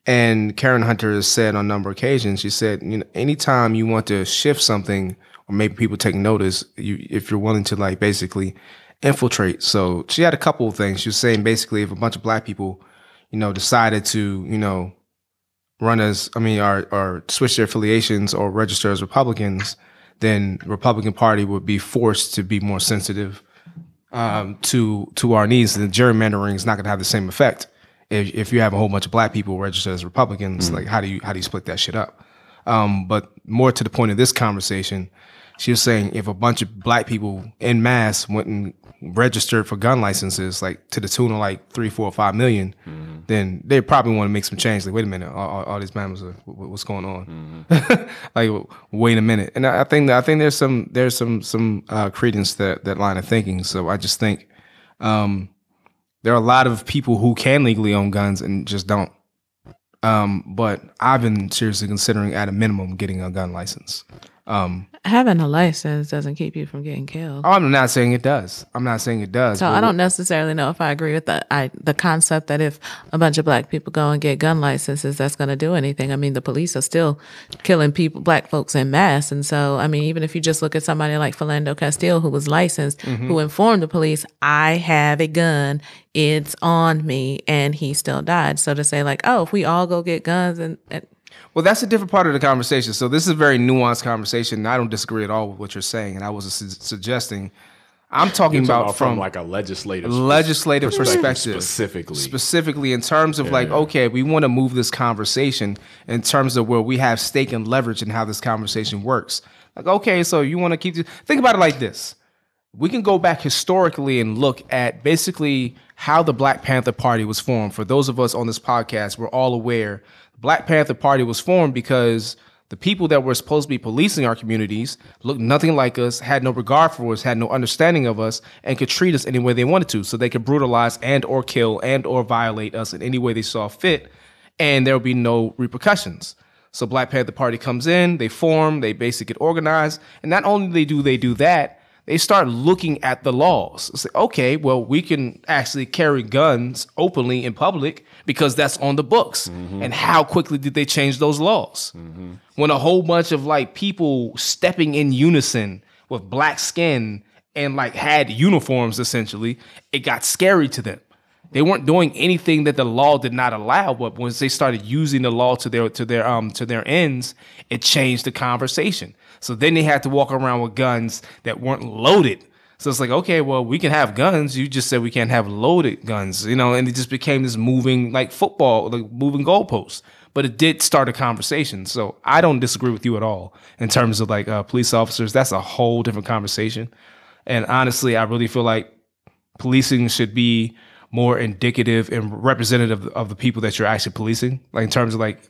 and Karen Hunter has said on a number of occasions, she said, you know, anytime you want to shift something or maybe people take notice, you if you're willing to like basically infiltrate. So she had a couple of things. She was saying basically if a bunch of black people, you know, decided to, you know, run as I mean, or or switch their affiliations or register as Republicans, then Republican Party would be forced to be more sensitive um, to to our needs. The gerrymandering is not going to have the same effect if if you have a whole bunch of black people registered as Republicans. Like, how do you how do you split that shit up? Um, but more to the point of this conversation, she was saying if a bunch of black people in mass went and registered for gun licenses, like to the tune of like three, four, five million, then they probably want to make some change. Like, wait a minute, all, all, all these mammals, are, wh- what's going on? like, wait a minute. And I I think that I think there's some there's some some uh, credence that that line of thinking. So I just think um, there are a lot of people who can legally own guns and just don't. Um, but I've been seriously considering at a minimum getting a gun license. Um, Having a license doesn't keep you from getting killed. oh, I'm not saying it does. I'm not saying it does. So I don't necessarily know if I agree with the I, the concept that if a bunch of black people go and get gun licenses, that's going to do anything. I mean, the police are still killing people, black folks in mass, and so I mean, even if you just look at somebody like Philando Castile, who was licensed, who informed the police, "I have a gun, it's on me," and he still died. So to say like, oh, if we all go get guns and, and Well, that's a different part of the conversation. So this is a very nuanced conversation. and I don't disagree at all with what you're saying, and I was su- suggesting. I'm talking talking about, from, like a legislative legislative perspective, specifically. specifically in terms of like, yeah. okay, we want to move this conversation in terms of where we have stake and leverage in how this conversation works. Like, okay, so you want to keep this, think about it like this. We can go back historically and look at basically how the Black Panther Party was formed. For those of us on this podcast, we're all aware Black Panther Party was formed because The people that were supposed to be policing our communities looked nothing like us, had no regard for us, had no understanding of us, and could treat us any way they wanted to. So they could brutalize and or kill and or violate us in any way they saw fit, and there would be no repercussions. So Black Panther Party comes in, they form, they basically get organized, and not only do they do that, they start looking at the laws. It's like, okay, well, we can actually carry guns openly in public because that's on the books. And how quickly did they change those laws? When a whole bunch of like people stepping in unison with black skin and like had uniforms essentially, it got scary to them. They weren't doing anything that the law did not allow, but once they started using the law to their to their um to their ends, it changed the conversation. So then they had to walk around with guns that weren't loaded. So it's like, okay, well, we can have guns. You just said we can't have loaded guns, you know, and it just became this moving like football, like moving goalposts. But it did start a conversation. So I don't disagree with you at all in terms of like uh, police officers. That's a whole different conversation. And honestly, I really feel like policing should be more indicative and representative of the people that you're actually policing. Like in terms of like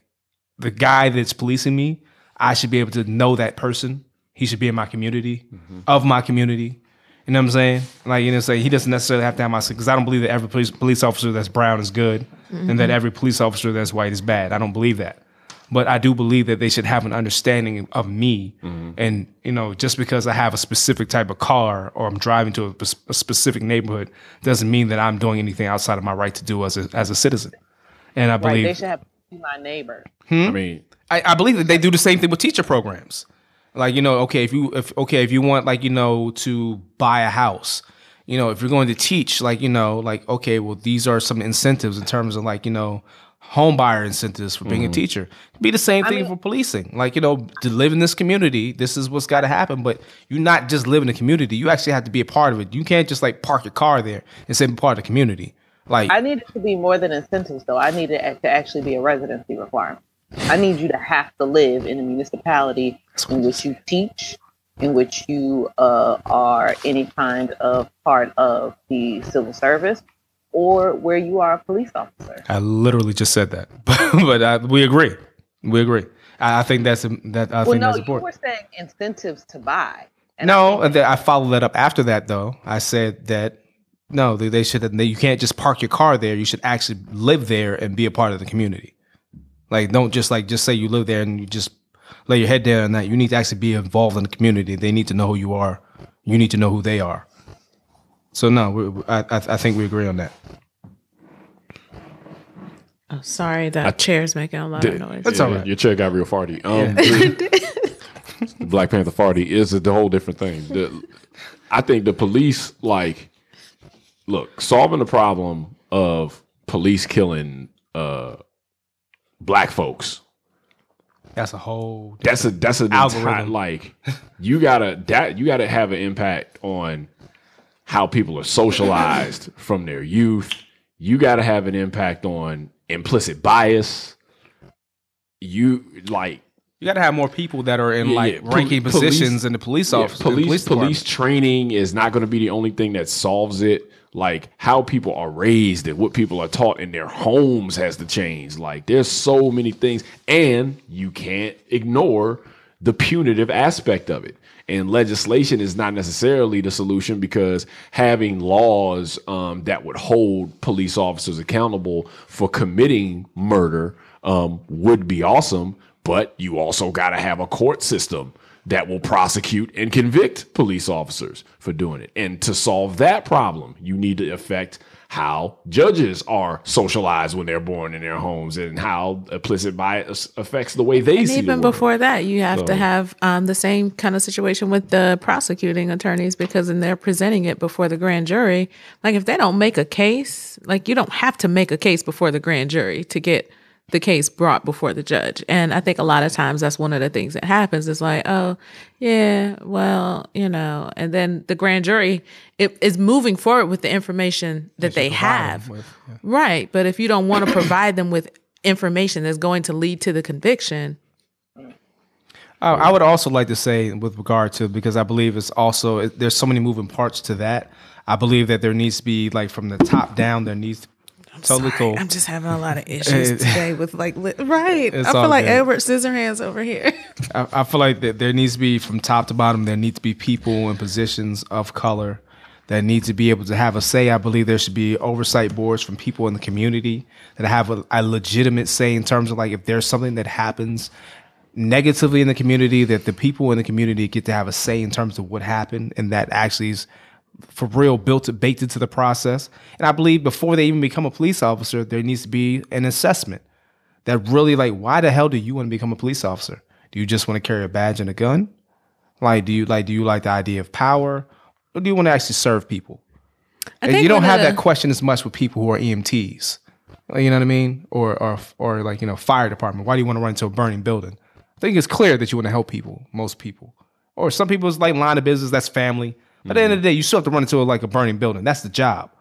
the guy that's policing me, I should be able to know that person. He should be in my community, of my community. You know what I'm saying? Like you know, say he doesn't necessarily have to have my because I don't believe that every police police officer that's brown is good, and that mm-hmm. every police officer that's white is bad. I don't believe that. But I do believe that they should have an understanding of me, mm-hmm. and you know, just because I have a specific type of car or I'm driving to a, a specific neighborhood doesn't mean that I'm doing anything outside of my right to do as a, as a citizen. And I Right. believe They should have my neighbor. Hmm? I mean, I, I believe that they do the same thing with teacher programs. Like you know, okay, if you if okay, if you want like you know to buy a house, you know, if you're going to teach, like you know, like okay, well these are some incentives in terms of like you know home buyer incentives for being a mm-hmm. teacher. Be the same thing for policing. Like you know, to live in this community, this is what's got to happen. But you not just live in the community; you actually have to be a part of it. You can't just like park your car there and say be part of the community. Like I need it to be more than incentives, though. I need it to actually be a residency requirement. I need you to have to live in a municipality in which you teach, in which you uh, are any kind of part of the civil service, or where you are a police officer. I literally just said that, but I, we agree. We agree. I, I think that's that. I Well, think no, that's you important. were saying incentives to buy. And I No, think- I followed that up after that though. I said that no, they, they should. That you can't just park your car there. You should actually live there and be a part of the community. Like, don't just like just say you live there and you just lay your head down. And that you need to actually be involved in the community. They need to know who you are. You need to know who they are. So no, we, we- I, I I think we agree on that. Oh, sorry, that chair's making a lot of noise. That's yeah, all right. Your chair got real farty. Um, the Black Panther farty is a whole different thing. The, I think the police like look solving the problem of police killing uh, black folks. That's a whole. That's a that's an entire, Algorithm. like you gotta that you gotta have an impact on how people are socialized from their youth. You gotta have an impact on implicit bias. You like You got to have more people that are in Yeah, like yeah. ranking positions in the police yeah, office. the police police, police training is not going to be the only thing that solves it. Like how people are raised and what people are taught in their homes has to change. Like there's so many things, and you can't ignore the punitive aspect of it. And legislation is not necessarily the solution because having laws um, that would hold police officers accountable for committing murder um, would be awesome. But you also got to have a court system that will prosecute and convict police officers for doing it. And to solve that problem, you need to affect how judges are socialized when they're born in their homes and how implicit bias affects the way they And see the even world. before that, you have to have um, the same kind of situation with the prosecuting attorneys because then they're presenting it before the grand jury. Like if they don't make a case, like you don't have to make a case before the grand jury to get the case brought before the judge. And I think a lot of times that's one of the things that happens is like, oh, yeah, well, you know, and then the grand jury it is moving forward with the information that they have. Right. But if you don't want to provide them with information that's going to lead to the conviction, Uh, I would also like to say, with regard to, because I believe it's also there's so many moving parts to that. I believe that there needs to be like from the top down, there needs totally Sorry, cool. I'm just having a lot of issues today with like li- right. I feel like good. Edward Scissorhands over here. I, I feel like that there needs to be from top to bottom. There need to be people in positions of color that need to be able to have a say. I believe there should be oversight boards from people in the community that have a, a legitimate say in terms of like if there's something that happens negatively in the community, that the people in the community get to have a say in terms of what happened, and that actually is for real built baked into the process. And I believe before they even become a police officer, there needs to be an assessment that really like why the hell do you want to become a police officer? Do you just want to carry a badge and a gun? Like do you like do you like the idea of power? Or do you want to actually serve people? And you don't have the- that question as much with people who are EMTs. You know what I mean? Or or or like, you know, fire department. Why do you want to run into a burning building? I think it's clear that you want to help people, most people. Or some people's like line of business, that's family. But at the end of the day, you still have to run into a, like a burning building. That's the job.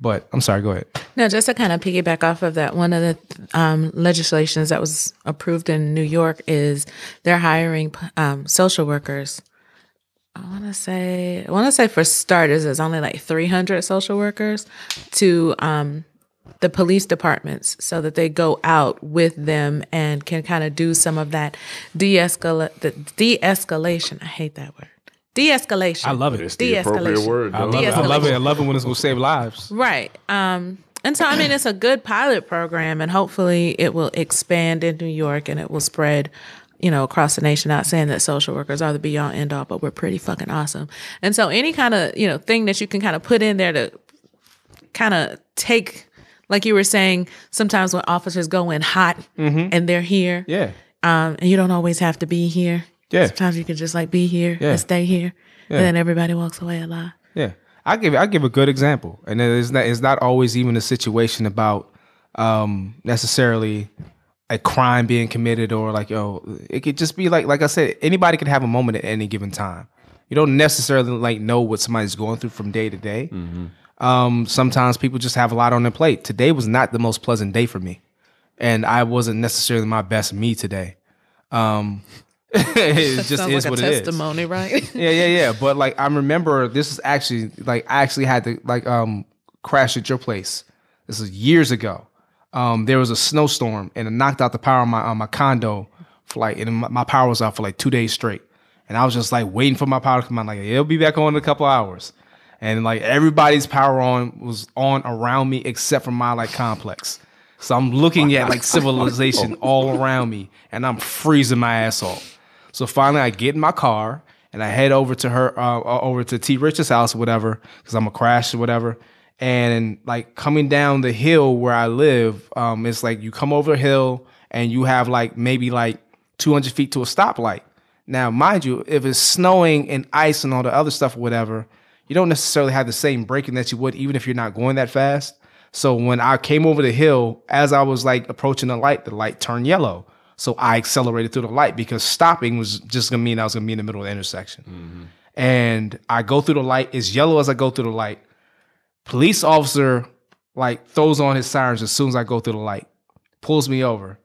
But I'm sorry, go ahead. No, just to kind of piggyback off of that, one of the um, legislations that was approved in New York is they're hiring um, social workers. I want to say, I want to say for starters, there's only like 300 social workers to um, the police departments, so that they go out with them and can kind of do some of that de-escalate, the de-escalation. I hate that word. De-escalation. I love it. It's the appropriate De-escalation. word. I love it. I love it. I love it when it's gonna save lives. Right. Um, and so, I mean, it's a good pilot program, and hopefully it will expand in New York and it will spread, you know, across the nation. Not saying that social workers are the be all end all, but we're pretty fucking awesome. And so, any kind of, you know, thing that you can kind of put in there to kind of take, like you were saying, sometimes when officers go in hot and they're here, Mm-hmm. Yeah. um, and you don't always have to be here. Yeah. Sometimes you can just like be here Yeah. and stay here, and then everybody walks away alive. Yeah, I give I give a good example, and it's not it's not always even a situation about um, necessarily a crime being committed or like yo, it could just be like like I said, anybody could have a moment at any given time. You don't necessarily like know what somebody's going through from day to day. Um, sometimes people just have a lot on their plate. Today was not the most pleasant day for me, and I wasn't necessarily my best me today. Um, it just is like what a it is. testimony, right? Yeah, yeah, yeah. But like I remember this is actually like I actually had to like um crash at your place. This is years ago. Um there was a snowstorm and it knocked out the power on my on my condo for like and my, my power was out for like two days straight. And I was just like waiting for my power to come on, like it'll be back on in a couple hours. And like everybody's power on was on around me except for my like complex. So I'm looking at like civilization all around me and I'm freezing my ass off. So finally, I get in my car and I head over to her, uh, uh, over to T. Rich's house or whatever, because I'm a crash or whatever. And like coming down the hill where I live, um, it's like you come over the hill and you have like maybe like 200 feet to a stoplight. Now, mind you, if it's snowing and ice and all the other stuff or whatever, you don't necessarily have the same braking that you would even if you're not going that fast. So when I came over the hill, as I was like approaching the light, the light turned yellow. So I accelerated through the light because stopping was just gonna mean I was gonna be in the middle of the intersection. Mm-hmm. And I go through the light, as yellow as I go through the light. Police officer like throws on his sirens as soon as I go through the light, pulls me over.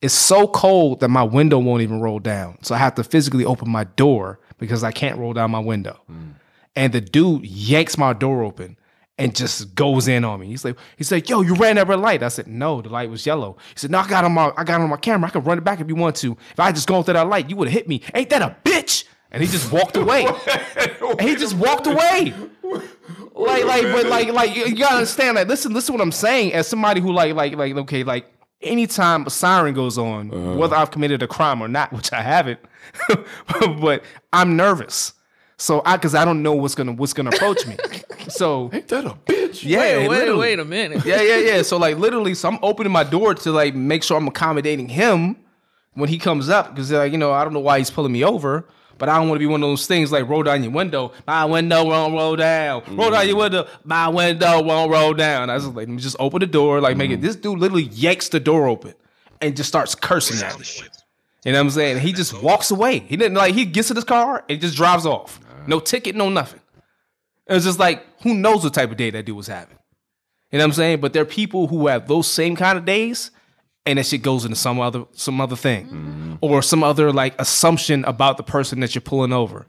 It's so cold that my window won't even roll down. So I have to physically open my door because I can't roll down my window. Mm. And the dude yanks my door open and just goes in on me. He's like, he's like, yo, you ran that red light. I said, no, the light was yellow. He said, no, I got on my, I got on my camera. I can run it back if you want to. If I had just gone through that light, you would have hit me. Ain't that a bitch? And he just walked away. and he just walked away. Like, like, but like, like, you gotta understand. Like, listen, listen, what I'm saying. As somebody who, like, like, like, okay, like, anytime a siren goes on, whether I've committed a crime or not, which I haven't, but I'm nervous. So I, because I don't know what's gonna what's gonna approach me. So Ain't that a bitch? yeah, Wait, wait a minute. yeah, yeah, yeah. So like literally, so I'm opening my door to like make sure I'm accommodating him when he comes up because like you know I don't know why he's pulling me over, but I don't want to be one of those things like roll down your window, my window won't roll down, roll down your window, my window won't roll down. I was like, let me just open the door, like make it. Mm. This dude literally yanks the door open and just starts cursing at me. You know what I'm saying? He just walks away. He didn't like he gets in his car and just drives off. No ticket, no nothing. It was just like, who knows what type of day that dude was having. You know what I'm saying? But there are people who have those same kind of days, and that shit goes into some other some other thing, mm-hmm. or some other like assumption about the person that you're pulling over.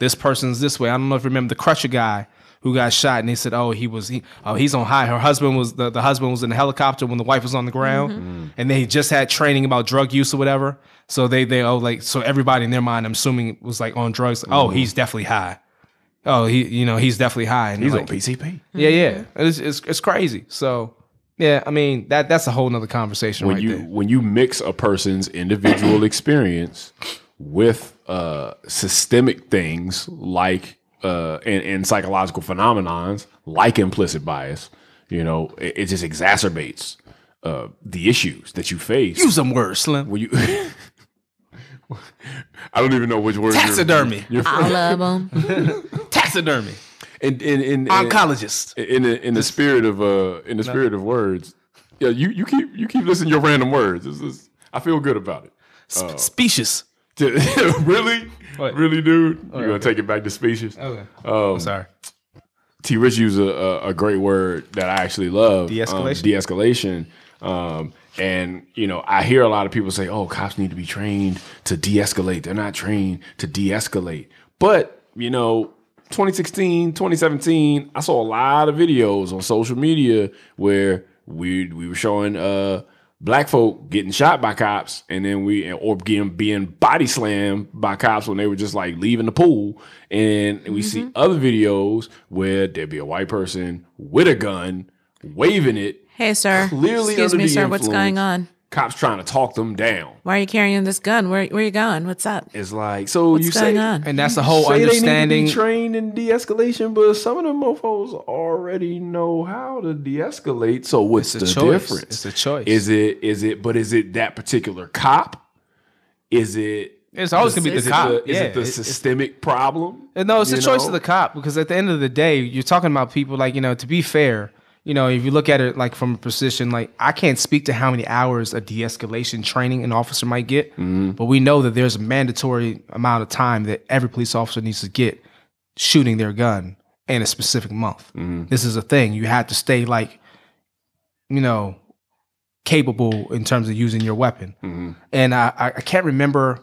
This person's this way. I don't know if you remember the Crutcher guy who got shot, and they said, "Oh, he was he, oh he's on high." Her husband was the, the husband was in the helicopter when the wife was on the ground, mm-hmm. and they just had training about drug use or whatever. So they they oh like so everybody in their mind, I'm assuming was like on drugs. Oh, he's definitely high. Oh, he you know he's definitely high. And He's like, on PCP. yeah, yeah. It's, it's it's crazy. So yeah, I mean that that's a whole nother conversation when right you there. when you mix a person's individual experience with uh, systemic things like uh, and, and psychological phenomenons like implicit bias, you know, it, it just exacerbates uh, the issues that you face. Use some words, Slim. when you, I don't even know which word. you're- Taxidermy. You're, All of them. Taxidermy. in, in, in, in, Oncologist. in the in the spirit of uh in the spirit of words. Yeah, you you keep you keep listening to your random words. This is I feel good about it. Sp- specious. really, What? really, dude. You're gonna take it back to species. Okay. Um, I'm sorry. T. Rich used a, a, a great word that I actually love. De-escalation? Um, de-escalation. Um, and you know, I hear a lot of people say, "Oh, cops need to be trained to de-escalate. They're not trained to de-escalate." But you know, 2016, 2017, I saw a lot of videos on social media where we we were showing uh black folk getting shot by cops and then we or getting being body slammed by cops when they were just like leaving the pool and we see other videos where there'd be a white person with a gun waving it Hey, sir. Clearly Excuse under me, the sir. What's going on? cops trying to talk them down Why are you carrying this gun? Where where you going? What's up? it's like so What's you going say on? And that's the whole say understanding. they need to be trained in de-escalation, but some of them mofos already know how to de-escalate. So what's It's the choice. difference? It's a choice. Is it is it? But is it that particular cop? Is it? It's always gonna be the is cop. It the, is it the it- it's- systemic problem? No, it's the You choice know? of the cop because at the end of the day, you're talking about people like you know. To be fair, you know, if you look at it like from a position, like I can't speak to how many hours of de-escalation training an officer might get, Mm-hmm. but we know that there's a mandatory amount of time that every police officer needs to get shooting their gun in a specific month. Mm-hmm. This is a thing you have to stay like, you know, capable in terms of using your weapon. Mm-hmm. And I, I can't remember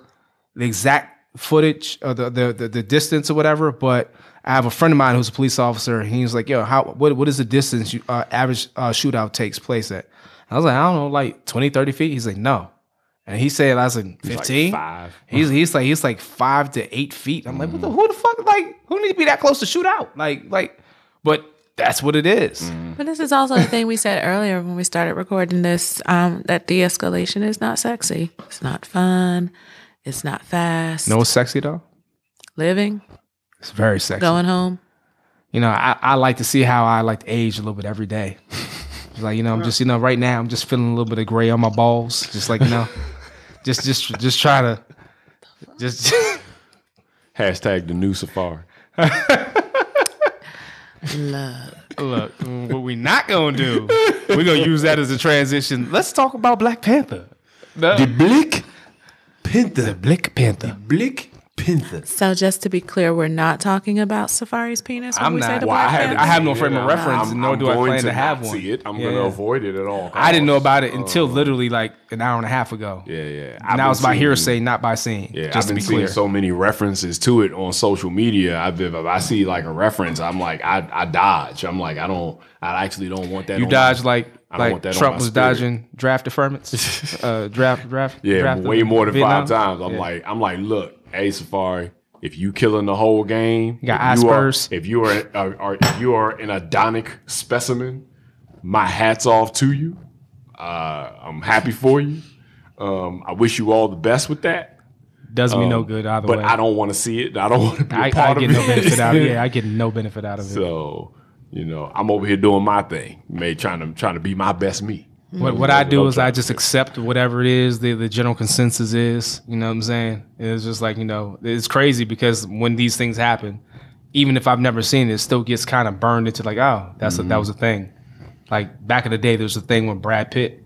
the exact footage or the, the the the distance or whatever, but I have a friend of mine who's a police officer, and he's like, "Yo, how what what is the distance you, uh, average uh, shootout takes place at?" I was like, "I don't know, like 20, 30 feet." He's like, "No," and he said, "I was like Like 15." five. He's he's like he's like five to eight feet. I'm like, what the, who the fuck? Like, who need to be that close to shoot out? Like, like, but that's what it is. But this is also the thing we said earlier when we started recording this um, that de escalation is not sexy. It's not fun. It's not fast. No, it's sexy though. Living, It's very sexy. going home. you know, I, I like to see how I like to age a little bit every day. It's like, you know, I'm just, you know, right now I'm just feeling a little bit of gray on my balls. Just like, you know, just just just try to just Hashtag the new safari. Love. look, mm, what we not gonna do, we're gonna use that as a transition. Let's talk about Black Panther. The Black Panther. The Black Panther. The Black Panther. So just to be clear, we're not talking about Safari's penis when I'm we say not. the Well, I have- I have no frame of reference, I'm, nor I'm do I plan to, to have one. See it. I'm Yeah. going to avoid it at all. I didn't know about it until literally like an hour and a half ago. Yeah, yeah. I've And that was by hearsay, not by seeing. Yeah, just I've to been be seeing clear. so many references to it on social media. I've been, I see like a reference, I'm like, I, I dodge. I'm like, I don't, I actually don't want that. You on dodge my- like I don't want like that on Trump my was spirit. dodging draft deferments, uh, draft draft. Yeah, draft way more than Vietnam. five times. I'm Yeah. like, I'm like, look, hey Safari, if you killing the whole game, You got if you are-. If you are, are, are if you are an Adonic specimen, my hats off to you. Uh, I'm happy for you. Um, I wish you all the best with that. does me no good either But way. I don't want to see it. I don't want to be a I, I part get of no it. benefit out of it. Yeah, I get no benefit out of it. So, you know, I'm over here doing my thing, may trying to trying to be my best me. What, what I do is I just accept whatever it is the, the general consensus is. You know what I'm saying? It's just like, you know, it's crazy because when these things happen, even if I've never seen it, it still gets kind of burned into like, oh, that's a, that was a thing. Like back in the day, there was a thing when Brad Pitt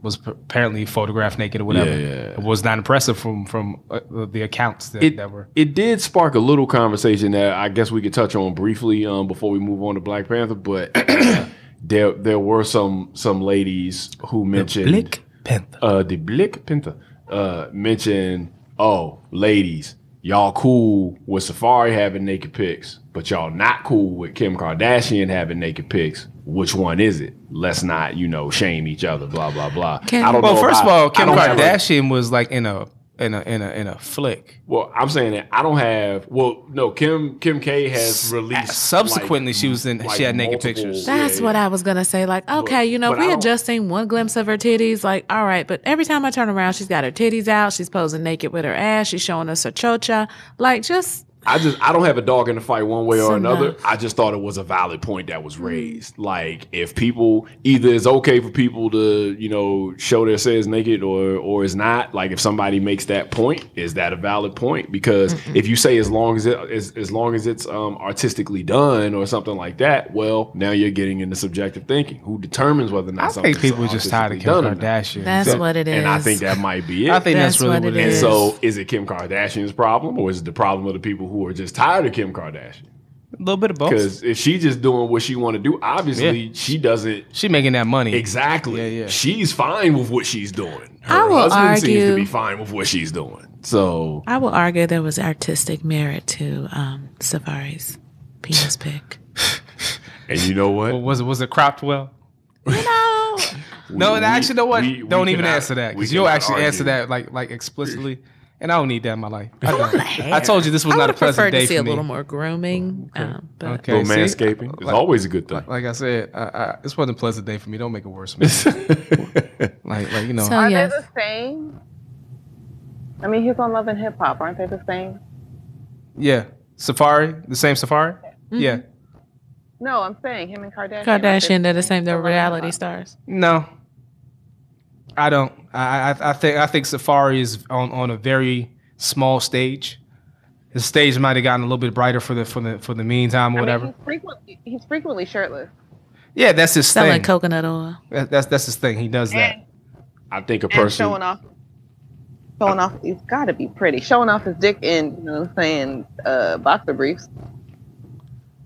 was p- apparently photographed naked or whatever. Yeah, yeah. It was not impressive from from uh, the accounts that, It, that were. it did spark a little conversation that I guess we could touch on briefly um, before we move on to Black Panther. But there there were some some ladies who mentioned Black Panther. uh, the Blick Panther uh, mentioned, oh, ladies, y'all cool with Safari having naked pics, but but y'all not cool with Kim Kardashian having naked pics. Which one is it? Let's not, you know, shame each other. Blah blah blah. Can- I don't Well, know. if first of all, Kim don't a- Kardashian was like in a in a in a in a flick. well, I'm saying that I don't have. Well, no, Kim Kim K has released. subsequently, like, she was in- she had naked pictures. That's yeah, what yeah. I was gonna say. Like, okay, you know, we had just seen one glimpse of her titties, like, all right, but every time I turn around, she's got her titties out, she's posing naked with her ass, she's showing us her chocha. Like, just I just I don't have a dog in the fight one way or It's another. I just thought it was a valid point that was raised. Like if people either it's okay for people to you know show their says naked or or is not. Like if somebody makes that point, is that a valid point? Because if you say as long as it as, as long as it's um, artistically done or something like that, well now you're getting into subjective thinking. Who determines whether or not I something think people are just tired of Kim done? Kardashian. that's So- what it is. And I think that might be it. I think that's, That's really what it is. it it And so, is it Kim Kardashian's problem, or is it the problem of the people who are just tired of Kim Kardashian? a little bit of both. Because if she's just doing what she want to do, obviously Yeah. she doesn't She making that money. exactly. Yeah, yeah. She's fine with what she's doing. Her I will husband seems to be fine with what she's doing. So I will argue there was artistic merit to um, Safari's penis pic. and you know what? Well, was it was it cropped well? You know, We- No, we- actually, know what? we- we don't even cannot- answer that because you'll cannot actually answer that like like explicitly, and I don't need that in my life. I, don't. I told you this was I not would a have pleasant preferred day to see for a little more grooming. Um, but Okay, little see? manscaping. It's Like- always a good thing. Like I said, I, I, this wasn't a pleasant day for me. Don't make it worse. For like like you know, So Are yes, they the same? I mean, he's on Love and Hip Hop. Aren't they the same? yeah. Safari, the same Safari. Mm-hmm. Yeah. No, I'm saying him and Kardashian. they Kardashian, they're the same. They're on Love and Hip reality stars. No, I don't. I, I I think I think Safari is on, on a very small stage. His stage might have gotten a little bit brighter for the for the for the meantime or I mean, whatever. he's frequently he's frequently shirtless. yeah, that's his thing. Selling coconut oil. That- that's that's his thing. He does that. And, I think a person. showing off, showing off. He's got to be pretty. Showing off his dick in, you know, what I'm saying, uh, boxer briefs.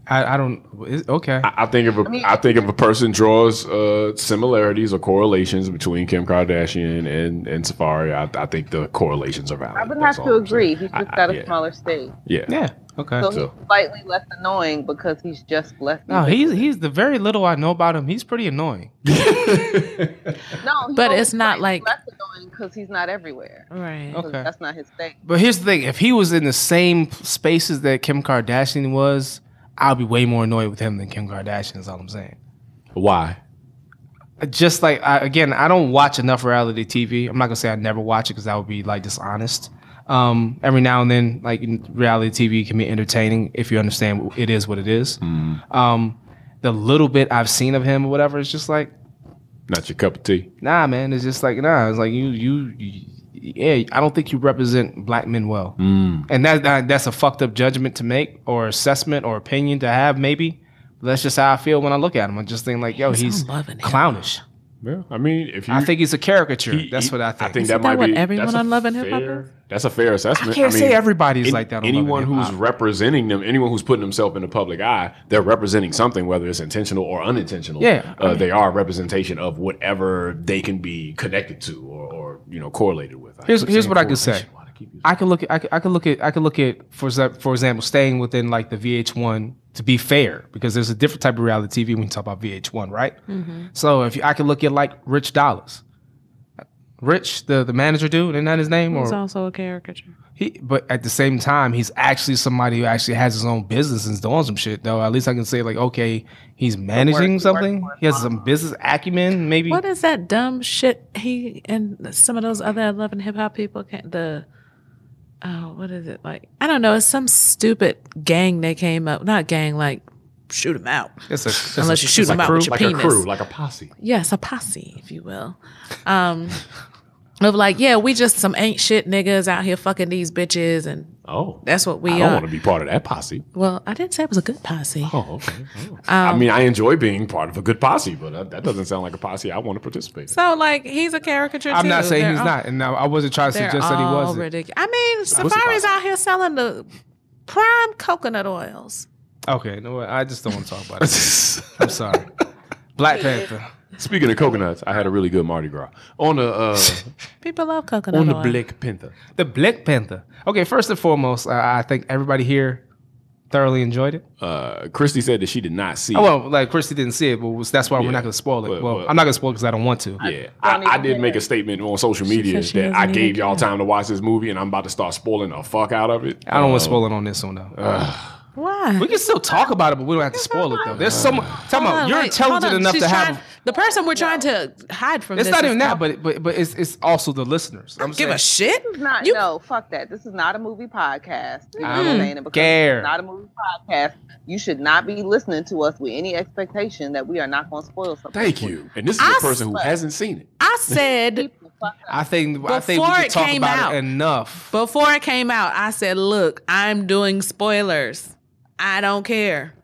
I, I don't. Okay. I I think if a, I, mean- think if a person draws uh, similarities or correlations between Kim Kardashian and, and Safari, I, I think the correlations are valid. I would That's have to I'm saying. agree. He's just I- got a yeah. smaller stage, Yeah. yeah. Okay. so, So- he's slightly less annoying because he's just less. no, he's he's the very little I know about him. He's pretty annoying. no, But it's not like- less annoying because he's not everywhere. Right. Okay. that's not his thing. But here's the thing: if he was in the same spaces that Kim Kardashian was, I'd be way more annoyed with him than Kim Kardashian. Is all I'm saying. Why? just like I, again, I don't watch enough reality TV. I'm not gonna say I never watch it because that would be like dishonest. Um, every now and then, like reality TV can be entertaining if you understand it is what it is. Um, the little bit I've seen of him or whatever, it's just like, Not your cup of tea. nah, man. It's just like, nah. It's like you, you, you yeah. I don't think you represent black men well, and that, that that's a fucked up judgment to make or assessment or opinion to have, maybe. But that's just how I feel when I look at him. I'm just think like, yo, He's he's on Love and Hip Hop. clownish. Yeah, I mean, if you, I think he's a caricature. he- That's he- what I think. I think Isn't that might what be everyone that's on Love and Hip Hop? That's a fair assessment. I can't say mean, everybody's any- like that on Love anyone and who's representing them, anyone who's putting themselves in the public eye, they're representing something, whether it's intentional or unintentional. Yeah, I uh, mean- they are a representation of whatever they can be connected to or, or you know correlated with. I Here's here's what I could say. correlation. Why do I keep using- I could look at I could, I could look at I could look at for for example staying within like the VH1 to be fair because there's a different type of reality TV when you talk about VH1, right? Mm-hmm. So if you, I could look at like Rich Dollaz, Rich the the manager dude, isn't that his name? He's Or also a caricature. he, but at the same time, he's actually somebody who actually has his own business and is doing some shit. Though at least I can say like, okay, he's managing works something. for his He has some business acumen, maybe. What is that dumb shit he and some of those other Love and Hip Hop people can't? the oh what is it like I don't know it's some stupid gang they came up not gang like shoot them out It's a, it's Unless you shoot them out crew. with your like penis. a crew, like a posse. yes a posse if you will um of like yeah we just some ain't shit niggas out here fucking these bitches and Oh, that's what we are. I don't want to be part of that posse. well I didn't say it was a good posse Oh, okay. Oh. Um, I mean, I enjoy being part of a good posse, but uh, that doesn't sound like a posse I want to participate in. so like he's a caricature I'm not saying They're he's all- not, and now I wasn't trying to They're suggest that he wasn't. ridiculous. I mean, Safari's out here selling the prime coconut oils. Okay, you know what? I just don't want to talk about it. I'm sorry. Black Panther. Speaking of coconuts, I had a really good Mardi Gras on the uh, People love coconut on the oil. Black Panther. The Black Panther. Okay, first and foremost, I, I think everybody here thoroughly enjoyed it. Uh, Christy said that she did not see. Oh, well, like Christy didn't see it, but was- that's why we're not going to spoil it. But- well, but- I'm not going to spoil it because I don't want to. Yeah, I, Don't I did make care. a statement on social media said she that I gave y'all time to watch this movie, and I'm about to start spoiling the fuck out of it. I don't want Uh, to spoil it on this one though. Why? we can still talk about it, but we don't have to spoil it though. There's so much. Talking Hold about you're wait, intelligent enough to have. Trying- the person we're trying to hide from. It's this not is even that, but but but it's it's also the listeners. I'm give saying, a shit. This is not You- no fuck that. This is not a movie podcast. You I what don't I'm saying? Care. Not a movie podcast. You should not be listening to us with any expectation that we are not going to spoil something. Thank you. And this is I a person who hasn't seen it. I said Keep the fuck up. I think I think we Before can it talk came about out. it enough. before it came out. I said, "Look, I'm doing spoilers. I don't care.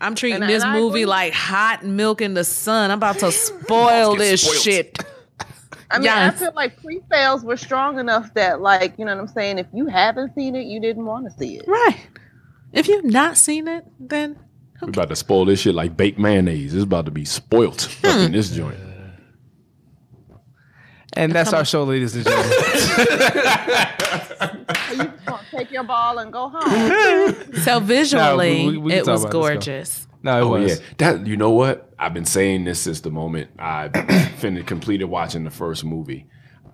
I'm treating And this and I movie agree. like hot milk in the sun. I'm about to spoil this spoiled. shit." I mean, Yes. I feel like pre-sales were strong enough that, like, you know what I'm saying? If you haven't seen it, you didn't want to see it. Right. If you've not seen it, then We're about to spoil this shit like baked mayonnaise. It's about to be spoilt up Hmm. in this joint. And that's our show, ladies and gentlemen. You take your ball and go home. so visually, we- we it was about it. Let's go. gorgeous. no, it Oh was. yeah, that you know what? I've been saying this since the moment I finished completed watching the first movie.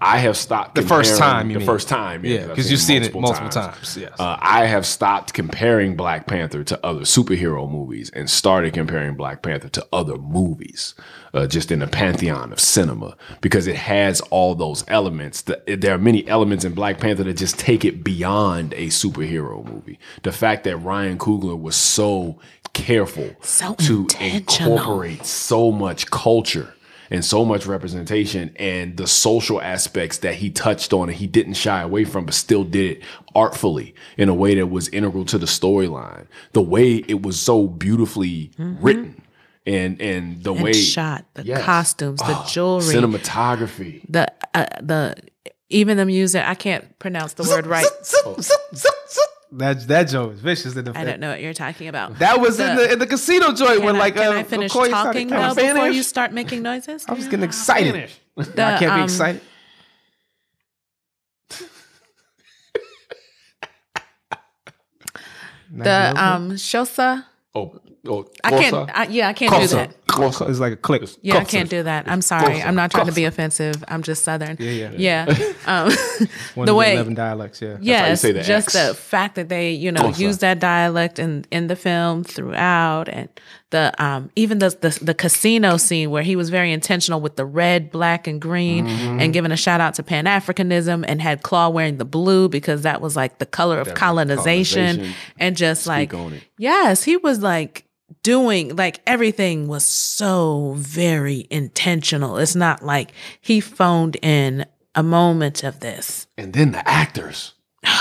I have stopped The first time, you the mean. first time, Yeah, I've because you've seen it multiple times. times. Yes. Uh, I have stopped comparing Black Panther to other superhero movies and started comparing Black Panther to other movies, uh, just in the pantheon of cinema, because it has all those elements. That, there are many elements in Black Panther that just take it beyond a superhero movie. The fact that Ryan Coogler was so careful So to incorporate so much culture and so much representation and the social aspects that he touched on and he didn't shy away from but still did it artfully in a way that was integral to the storyline the way it was so beautifully written and and the Mm-hmm. And way shot, the Yes. costumes, the Oh, jewelry, cinematography the uh, the even the music. I can't pronounce the word right. That that joke is vicious in the I don't know what you're talking about. That was in the in the casino joint Can, when I, like can uh, I finish McCoy started talking coming though before Spanish. you start making noises? I was getting excited. I can't be um, excited. The um Xhosa. oh oh I can't. I, yeah, I can't do that. It's like a click. Yeah, I can't do that. I'm sorry. I'm not trying to be offensive. I'm just Southern. Yeah, Yeah. Um, One the of way. eleven dialects. Yeah. how you Yes, say the just X. the fact that they, you know, Xhosa. use that dialect in in the film throughout, and the um even the the, the casino scene where he was very intentional with the red, black, and green, Mm-hmm. and giving a shout out to Pan Africanism, and had Claw wearing the blue because that was like the color of colonization, colonization. and just like on it. yes, he was like doing like everything was so very intentional. It's not like he phoned in a moment of this. and then the actors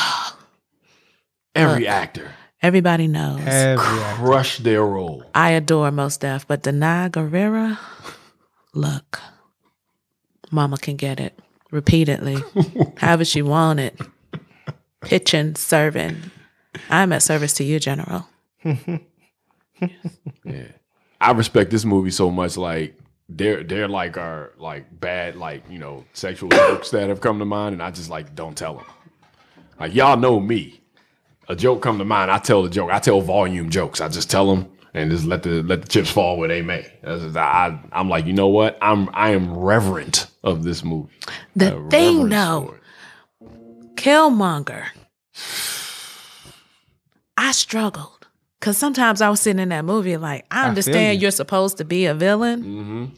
every actor Everybody knows. Every actor. crush their role I adore Most Def, but Danai Gurira, look, Mama can get it repeatedly, however she want it, pitching, serving. I'm at service to you, General. Yeah. I respect this movie so much. Like they're they're like our like bad like you know sexual jokes that have come to mind, and I just like don't tell them. Like y'all know me. A joke come to mind, I tell the joke. I tell volume jokes. I just tell them and just let the let the chips fall where they may. Just- I I'm like you know what I'm I am reverent of this movie. The A thing, though. Killmonger, I struggled. Because sometimes I was sitting in that movie like, I understand you. you're supposed to be a villain,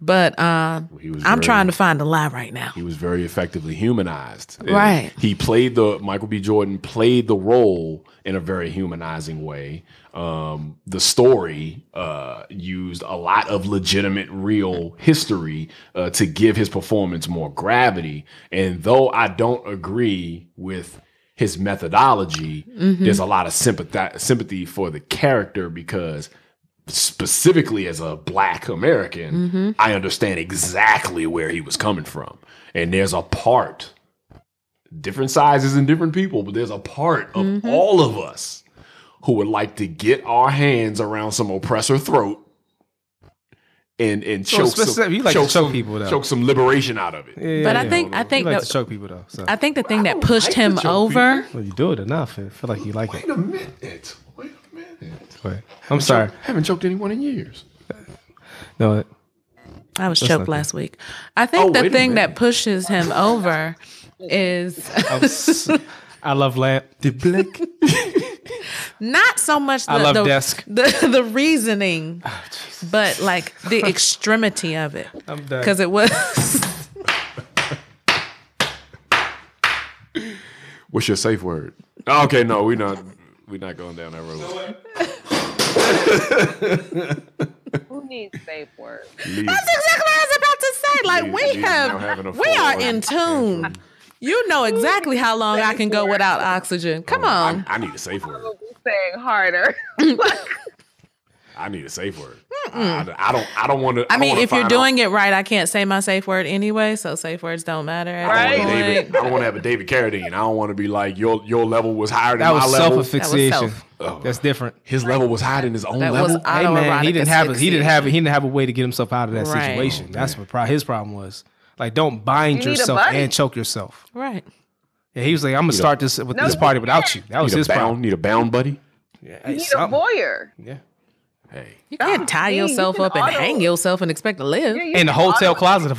but uh, I'm very- trying to find a lie right now. he was very effectively humanized. And Right. He played the Michael B. Jordan played the role in a very humanizing way. Um, the story uh, used a lot of legitimate, real history uh, to give his performance more gravity. And though I don't agree with his methodology, mm-hmm. there's a lot of sympathy sympathy for the character because specifically as a black American, mm-hmm. I understand exactly where he was coming from. And there's a part, different sizes and different people, but there's a part of mm-hmm. all of us who would like to get our hands around some oppressor throat and and So choke some, you like to choke some, people, though. choke some liberation out of it. Yeah, But I think I You think like that, to choke people though. So I think the thing that pushed like him choke over. well, you do it enough. I feel like you like it. Wait a minute. Wait a Go ahead. I'm sorry. haven't choked anyone in years. No, I was choked last week. I think Oh, the thing that pushes him over is I, was, I love lamp. The black. not so much the, I love the, desk. the the reasoning, oh, but like the extremity of it. I'm done. Because it was What's your safe word? Oh, okay, no, we're not. We're not going down that road. Who needs safe words? Leave. That's exactly what I was about to say. Like Leave- we leave have, we are in tune. You know exactly how long I can go without oxygen. Come oh, on. I, I need a safe word. Saying harder. I need a safe word. I, I don't. I don't want to. I mean, if you're doing it right, I can't say my safe word anyway, so safe words don't matter. At Right. this David. I don't want to have a David Carradine. I don't want to be like your your level was higher than That my was level. self asphyxiation. self. Oh. That's different. His level was higher than his own That level. was Hey man, he didn't have a, he didn't have he didn't have a way to get himself out of that Right. situation. That's what pro- his problem was. Like, don't bind You yourself and choke yourself. Right. Yeah, he was like, I'm gonna start this with No, this you party without you. That was need a his bound. problem. Need a bound buddy. Yeah, You hey, need a something. voyeur. yeah. Hey, You can't tie see, you yourself can up and auto- hang yourself and expect to live. Yeah, you In the can hotel auto- closet of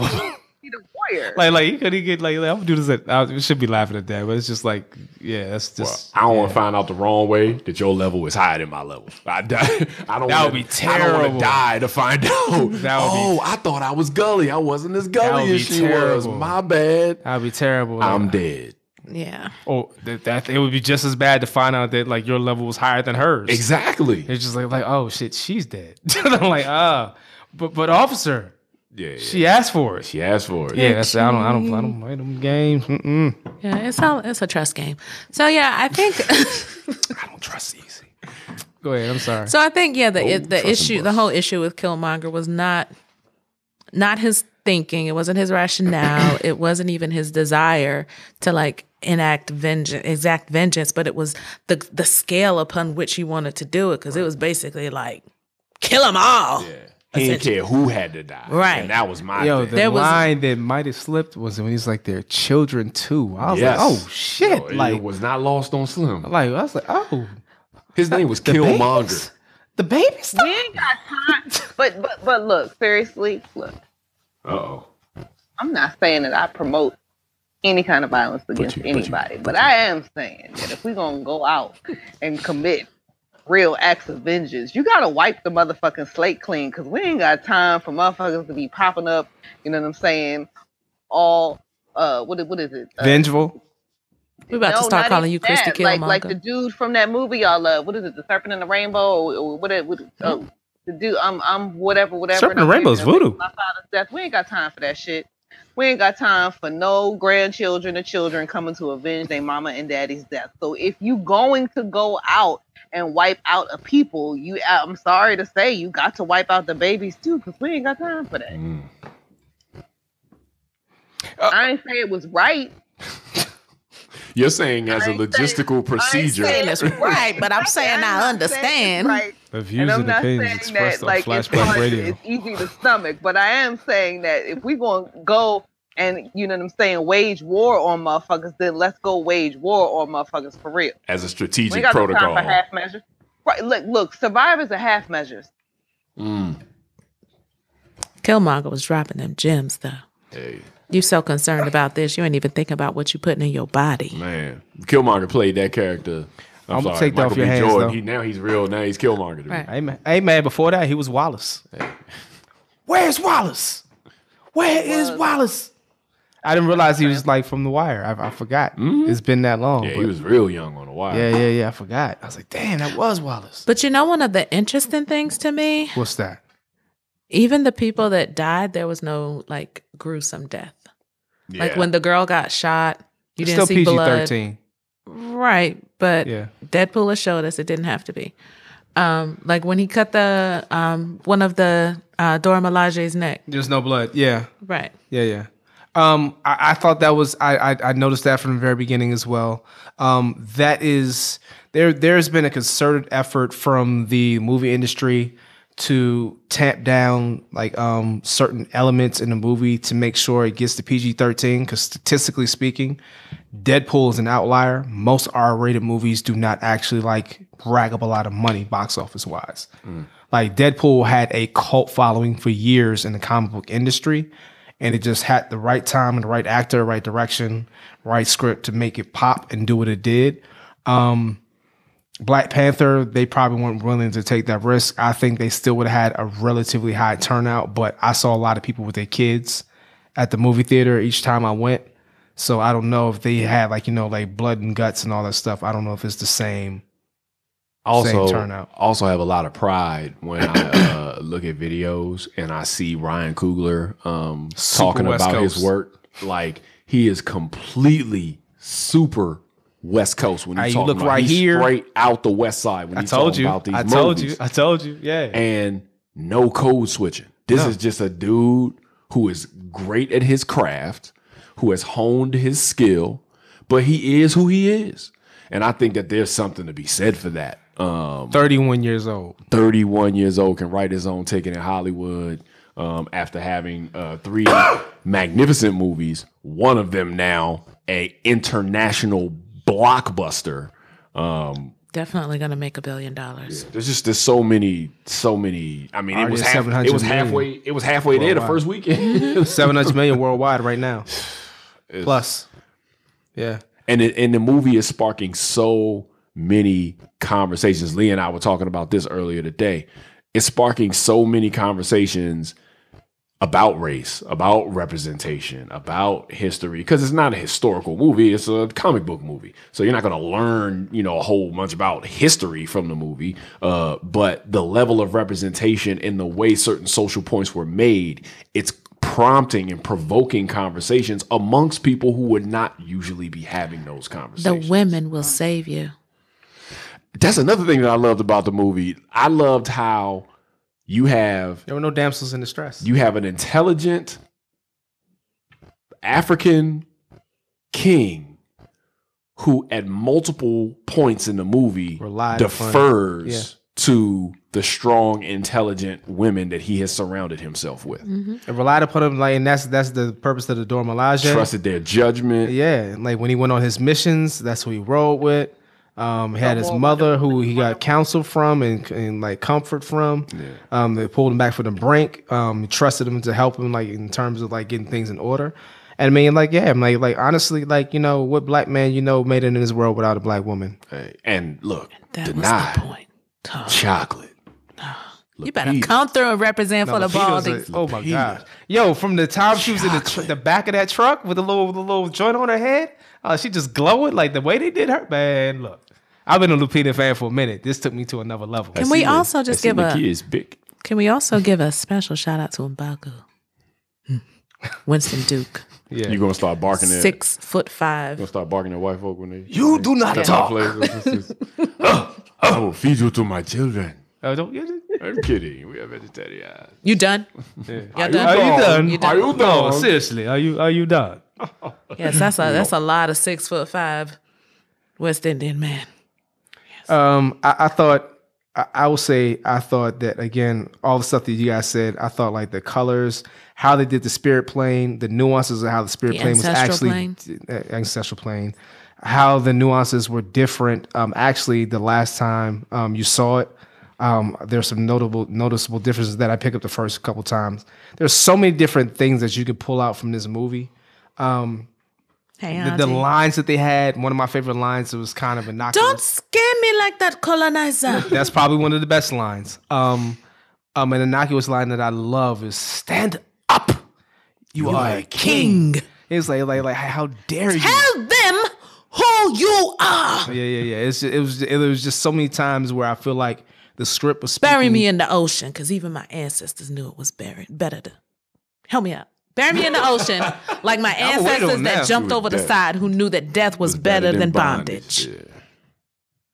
him. You need a voyeur. like, like he could he get like, I'm gonna do this. At, I should be laughing at that, but it's just like, yeah, that's well, just. I don't want to find out the wrong way that your level is higher than my level. I, die, I don't. That wanna, would be I don't want to die to find out. That would be- oh, I thought I was gully. I wasn't as gully as she was. My bad. That'd be terrible. I'm dead. Yeah. Oh, that, that it would be just as bad to find out that like your level was higher than hers. Exactly. It's just like, like, oh shit, she's dead. I'm like, ah, but but officer, Yeah. she asked for it. She asked for it. Yeah, that's I don't I don't I don't play them games. Mm-mm. Yeah, it's all it's a trust game. So yeah, I think I don't trust easy. Go ahead. I'm sorry. so I think yeah, the it, the issue the whole issue with Killmonger was not not his thinking, it wasn't his rationale, it wasn't even his desire to like enact vengeance exact vengeance, but it was the the scale upon which he wanted to do it cuz it was basically like kill them all. Yeah. He didn't care who had to die. Right. And that was my Yo, thing. the There was- line that might have slipped was when he's like, "They're children too." I was Yes. like, "Oh shit!" Yo, it like, was not lost on Slim. like I was like, "Oh, His name was the Killmonger. babies? The babies? we ain't got time. But but but look, seriously, look. Uh oh. I'm not saying that I promote any kind of violence against you- but you- anybody, but, I am saying that if we're gonna go out and commit real acts of vengeance, you gotta wipe the motherfucking slate clean because we ain't got time for motherfuckers to be popping up. You know what I'm saying? All uh, what is- what is it? Uh, Vengeful? We about to start calling you Christy that. Like like the dude from that movie y'all love. What is it? The Serpent in the Rainbow? Or, or what? It, what oh, the dude. I'm I'm whatever whatever. Serpent in the Rainbow is voodoo. My father's death. We ain't got time for that shit. We ain't got time for no grandchildren or children coming to avenge their mama and daddy's death. So if you going to go out and wipe out a people, you I'm sorry to say you got to wipe out the babies too, because we ain't got time for that. Mm. I ain't say it was right. You're saying as a ain't logistical procedure. saying it's right, but I'm saying I'm I understand. right. The views I'm and not opinions saying expressed that on like it's, Flash Black hard, Radio. it's easy to stomach, but I am saying that if we're gonna go and you know what I'm saying, wage war on motherfuckers, then let's go wage war on motherfuckers for real. as a We ain't strategic got no time for half measures. Right? Look, look, survivors are half measures. Mm. Killmonger was dropping them gems though. Hey, You so concerned about this, you ain't even thinking about what you putting in your body. man, Killmonger played that character. I'm, I'm sorry, gonna take that Michael off your B. hands, Jordan. though. He now he's real. Now he's Killmonger. To me. Right. Hey man, hey man, before that he was Wallace. Where's Wallace? Where is Was. Wallace? I didn't realize he was like from The Wire. I, I forgot. It's been that long. Yeah, but- he was real young on the wire. yeah, yeah, yeah. I forgot. I was like, damn, that was Wallace. But you know, one of the interesting things to me, What's that? even the people that died, there was no like gruesome death. Like when the girl got shot, you It's didn't still see PG blood. thirteen. Right, but Yeah. Deadpool has showed us it didn't have to be. Um, like when he cut the um one of the uh, Dora Milaje's neck. There's no blood. Yeah, Right. yeah, yeah. Um, I, I thought that was I, I I noticed that from the very beginning as well. Um, that is there. There's been a concerted effort from the movie industry to tamp down like um certain elements in the movie to make sure it gets the PG-13 cuz statistically speaking Deadpool is an outlier most R-rated movies do not actually like rag up a lot of money box office wise like Deadpool had a cult following for years in the comic book industry and it just had the right time and the right actor right direction right script to make it pop and do what it did um Black Panther, they probably weren't willing to take that risk. I think they still would have had a relatively high turnout, but I saw a lot of people with their kids at the movie theater each time I went. So I don't know if they had like, you know, like blood and guts and all that stuff. I don't know if it's the same. Also Same turnout. also have a lot of pride when I uh, look at videos and I see Ryan Coogler um, talking West about his work. Like he is completely super West Coast when Hey, you look about right he's here. straight out the West Side when I told you. about these I told movies. you. I told you. Yeah. and no code switching. This No. is just a dude who is great at his craft, who has honed his skill, but he is who he is. And I think that there's something to be said for that. Um, 31 years old. 31 years old can write his own ticket in Hollywood um, after having uh, three magnificent movies. One of them now a international blockbuster. Um, Definitely gonna make a billion dollars. there's just there's so many, so many. I mean, it was half, it was million halfway. It was halfway there the first weekend, 700 million worldwide right now. Plus. Yeah. and it, and the movie is sparking so many conversations. Lee and I were talking about this earlier today. It's sparking so many conversations about race, about representation, about history. Because it's not a historical movie; it's a comic book movie. So you're not going to learn, you know, a whole bunch about history from the movie. Uh, but the level of representation and the way certain social points were made, it's prompting and provoking conversations amongst people who would not usually be having those conversations. The women will save you. That's another thing that I loved about the movie. I loved how you have There were no damsels in distress. you have an intelligent African king who at multiple points in the movie Relied defers yeah. to the strong, intelligent women that he has surrounded himself with. Mm-hmm. It relied upon him, like, and that's that's the purpose of the Dora Milaje. Trusted their judgment. Yeah, like when he went on his missions, that's who he rode with. Um, he had his mother, who he got counsel from and, and like comfort from. Um, they pulled him back from the brink. Um, trusted him to help him, like in terms of like getting things in order. And I mean, like, yeah, I'm like, like honestly, like you know, what black man you know made it in this world without a black woman? Hey, And look, That was deny the point. Oh, chocolate. you better come through and represent for the Lupita's baldies. a- oh my god, yo, from the time she was in the, tr- the back of that truck with the little the little joint on her head, uh, she just glowing like the way they did her. Man, look, I've been a Lupita fan for a minute. This took me to another level. Can we also just give a is big. Can we also give a special shout out to Mbaku? Hmm. Winston Duke, Yeah. You're gonna start barking at six foot five. You're gonna start barking at white folk when they You do not step talk. out places. I will feed you to my children. Oh, don't get it. I'm kidding. We are vegetarian. You done? Yeah. You Are done? you done? You done? Are you No, done? seriously, are you are you done? Yes, that's a that's a lot of six foot five West Indian man. Um, I, I thought I, I will say I thought that again, all the stuff that you guys said, I thought like the colors, how they did the spirit plane, the nuances of how the spirit The plane was actually uh, ancestral plane, how the nuances were different. Um, actually, the last time um you saw it. Um, there's some notable, noticeable differences that I picked up the first couple times. There's so many different things that you could pull out from this movie. Hey, The, the lines that they had, one of my favorite lines, it was kind of innocuous. Don't scare me like that colonizer. That's probably one of the best lines. Um, um, an innocuous line that I love is "Stand up, you, are a king." King. It's like, like, like, how dare you? Tell them who you are. Yeah, yeah, yeah. It's just, it was, it was just so many times where I feel like the script was Bury me in the ocean, because even my ancestors knew it was buried. Better to help me out. Bury me in the ocean, like my ancestors that that. jumped over the side who knew that death was, better, than, bondage. Yeah.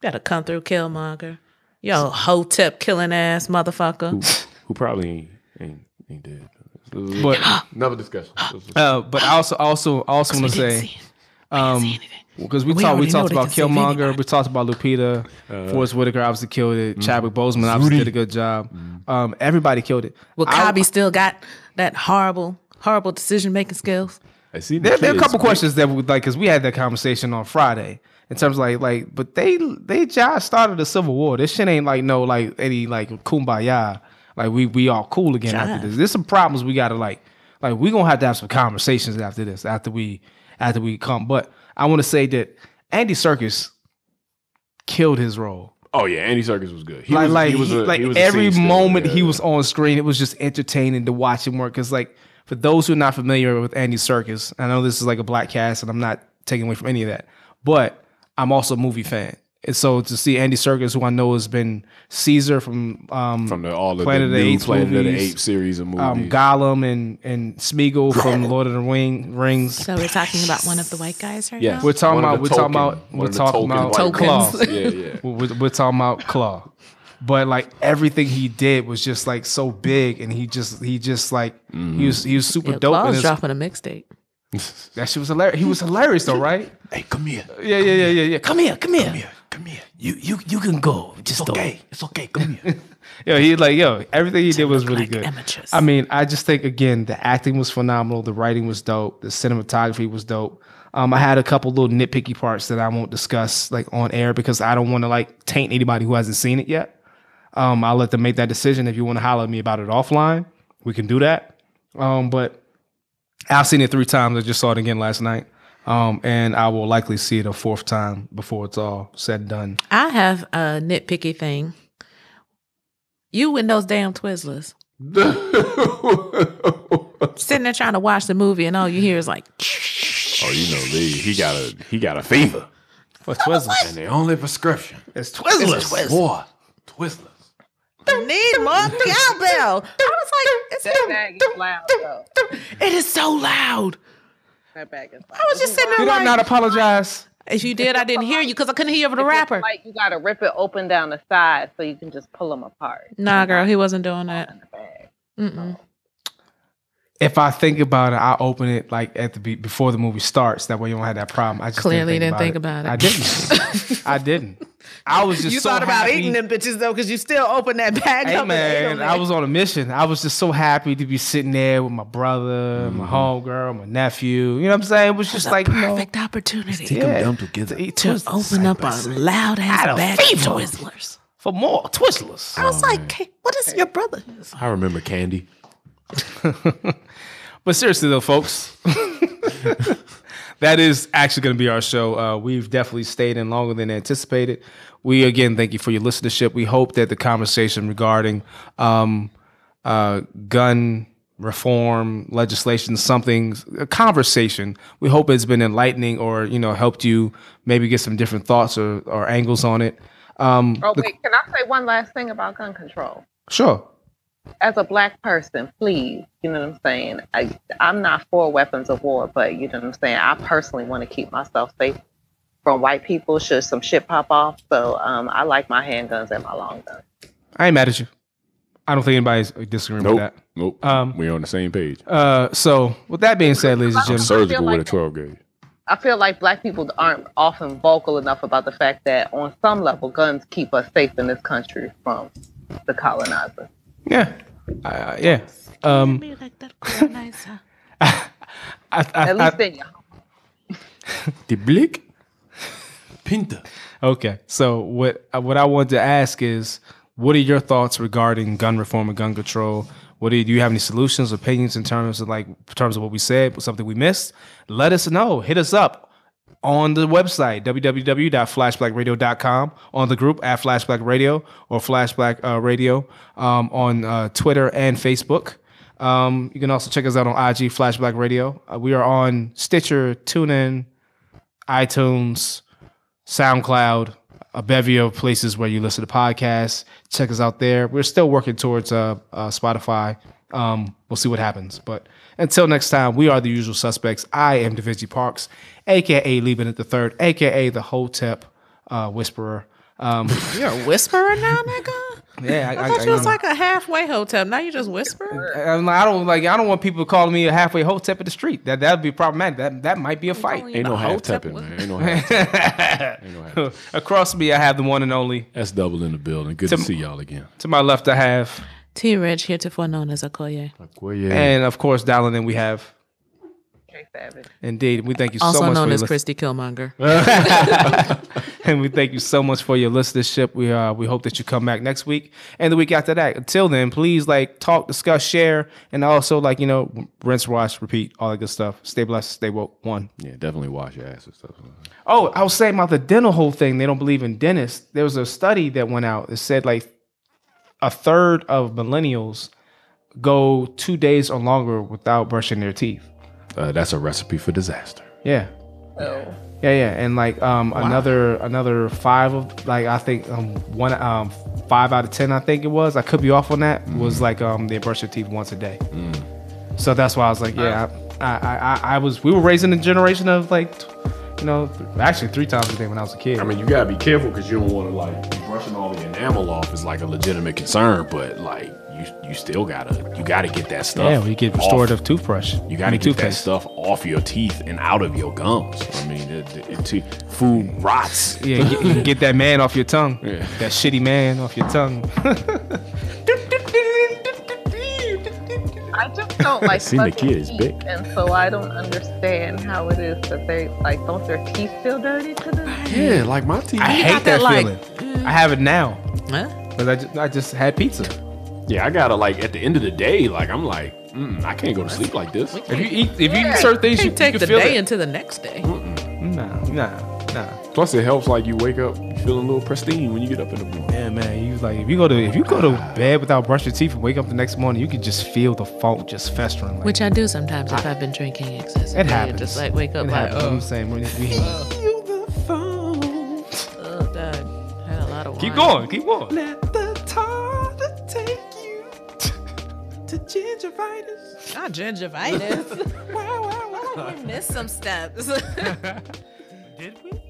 Gotta come through, Killmonger. Yo, hotep killing ass motherfucker. Who, who probably ain't, ain't, ain't dead. But, Another discussion. uh, but I also, also, also want to We didn't say. see it. We didn't Um. Because we, We talked, we talked about Killmonger, we talked about Lupita, Forest Whitaker obviously killed it, Chadwick Boseman obviously Rudy. did a good job. Um, everybody killed it. Well, I- W'Kabi still got that horrible, horrible decision making skills. I see. the there, there are a couple man. questions that we like because we had that conversation on Friday in terms of like like, but they they just started a civil war. This shit ain't like no like any like kumbaya. Like we we all cool again after Jive. this. There's some problems we gotta like like we gonna have to have some conversations after this after we after we come. But I want to say that Andy Serkis killed his role. Oh yeah, Andy Serkis was good. He like was, like he was he- a- like he was every moment Yeah, he was on screen, it was just entertaining to watch him work. Because like for those who are not familiar with Andy Serkis, I know this is like a black cast, and I'm not taking away from any of that, but I'm also a movie fan. And so to see Andy Serkis, who I know has been Caesar from um, from the all of Planet of the the new Apes Planet of the Apes series of movies. um, Gollum and and Smeagol from Lord of the Ring, Rings. So we're talking about one of the white guys right Yes. now. We're talking One about we're the talking about we're talking about Tokens. Claw. yeah, yeah. We're, we're talking about Claw, but like everything he did was just like so big, and he just he just like he was he was super Yeah, dope. Claw's And his, dropping a mixtape. that shit was hilarious. He was hilarious though, right? Hey, come here. Yeah, yeah, yeah, yeah, yeah. Come here, come here. Come here. Come here. You you you can go. Just It's okay. It's okay. Come here. Yo, he like yo, everything he did was really like good. amateurs. I mean, I just think again, the acting was phenomenal, the writing was dope, the cinematography was dope. Um, I had a couple little nitpicky parts that I won't discuss like on air because I don't want to like taint anybody who hasn't seen it yet. Um, I'll let them make that decision. If you want to holler at me about it offline, we can do that. Um, but I've seen it three times. I just saw it again last night. Um, and I will likely see it a fourth time before it's all said and done. I have a nitpicky thing. You and those damn Twizzlers sitting there trying to watch the movie, and all you hear is like, oh, you know, Lee. He got a he got a fever, What's Twizzlers? and the only prescription It's Twizzlers. is more Twizzlers. Need more cowbell. I was like, That it's bag is loud though. it is so loud. That bag is loud. I was just sitting You there don't like, not apologize. if you did, I didn't hear you because I couldn't hear over the rapper. Like you gotta rip it open down the side so you can just pull them apart. Nah, girl, he wasn't doing that. In the bag. Mm-mm. If I think about it, I open it like at the be- before the movie starts. That way you don't have that problem. I just Clearly didn't didn't think about it. I didn't. I didn't. I was just You so thought about happy. eating them bitches though, because you still open that bag Hey up. and man, them I was on a mission. I was just so happy to be sitting there with my brother, my mm-hmm. homegirl, my nephew. You know what I'm saying? It was just like you know, perfect opportunity Take Yeah. them down together. to eat to Twizzlers open up a loud ass bag of. Twizzlers. for more Twizzlers. I was oh, like, "Hey, what is your brother? I remember Candy. But seriously though, folks, that is actually going to be our show. Uh, we've definitely stayed in longer than anticipated. We again thank you for your listenership. We hope that the conversation regarding um, uh, gun reform legislation, something a conversation. We hope it's been enlightening or you know helped you maybe get some different thoughts or, or angles on it. Um, Oh wait, can I say one last thing about gun control? sure. As a black person, please, you know what I'm saying? I I'm not for weapons of war, but you know what I'm saying? I personally want to keep myself safe from white people should some shit pop off. So um I like my handguns and my long guns. I ain't mad at you. I don't think anybody's disagreeing Nope. with that. Nope. Um, We're on the same page. Uh, so with that being said, ladies and gentlemen, surgical like with a 12 gauge. I feel like black people aren't often vocal enough about the fact that on some level guns keep us safe in this country from the colonizer. Yeah, uh, yeah. Um, Be like. I, I, At least I, in The blick. Pinta. okay. So what uh, what I wanted to ask is, what are your thoughts regarding gun reform and gun control? What do you, do you have any solutions, opinions in terms of like in terms of what we said, something we missed? Let us know. Hit us up on the website www.flashblackradio.com on the group at flashblack radio or flashblack uh, radio um, on uh, twitter and facebook. Um, you can also check us out on ig flashblack radio. Uh, we are on stitcher tunein itunes soundcloud a bevy of places where you listen to podcasts. Check us out there. We're still working towards uh, uh, spotify. Um, we'll see what happens. But until next time we are the usual suspects. I am Davici parks aka Leaving at the third aka the hotep uh, whisperer um, You're a whisperer now, nigga? yeah I, I thought you was like a halfway hotel. Now you just whisper. I'm like, I don't like. I don't want people calling me a halfway hotep in the street. That that'd be problematic. That that might be a fight. Ain't no The half hotep man. Ain't no half tapping. Ain't no. Across me, I have the one and only. That's double in the building. Good to see y'all again. To my left, I have. T. Rich, heretofore known as Okoye. Okoye. And of course, dialing in, we have Trey Savage. indeed. We thank you Also so much Also known for as your Christy Killmonger. and we thank you so much for your listenership. We uh we hope that you come back next week and the week after that. Until then, please like talk, discuss, share, and also like you know rinse, wash, repeat, all that good stuff. Stay blessed, stay woke. One. yeah, definitely wash your ass and stuff. Oh, I was saying about the dental whole thing. They don't believe in dentists. There was a study that went out that said like a third of millennials go two days or longer without brushing their teeth. Uh, that's a recipe for disaster. Yeah. Oh. Yeah, yeah, and like um another another five of like I think um one um five out of ten I think it was I could be off on that was like um they brush their teeth once a day. So that's why I was like yeah I, I I I was we were raising a generation of like you know actually three times a day when I was a kid. I mean, you gotta be careful because you don't want to like brushing all the enamel off is like a legitimate concern, but like you you still gotta you gotta get that stuff. yeah, we get off. restorative toothbrush. You gotta mean, get that stuff off your teeth and out of your gums. I mean, it, it, it- food rots. Yeah, you, you can get that man off your tongue. Yeah. That shitty man off your tongue. I just don't like Seen the brushing kid is teeth, big. and so I don't understand how it is that they like don't their teeth feel dirty to them. Yeah, like my teeth. I hate got that, that, like, feeling. I have it now Huh? because I just, I just had pizza. Yeah, I gotta like at the end of the day, like I'm like, mm, I can't go to sleep like this. If you eat if you Yeah. eat certain things, you, You take you the feel day it. into the next day. Nah, nah, nah. Plus, it helps like you wake up feeling a little pristine when you get up in the morning. Yeah, man. You like if you go to if you go to bed without brushing your teeth and wake up the next morning, you can just feel the funk just festering. Like, Which I do sometimes if I've been drinking excessively. it happens. Just like wake up It like, happens. oh, I'm saying we, we oh, God. Had a lot of wine. keep going, keep going. Gingivitis. Not gingivitis. wow, wow, wow. We missed some steps. Did we?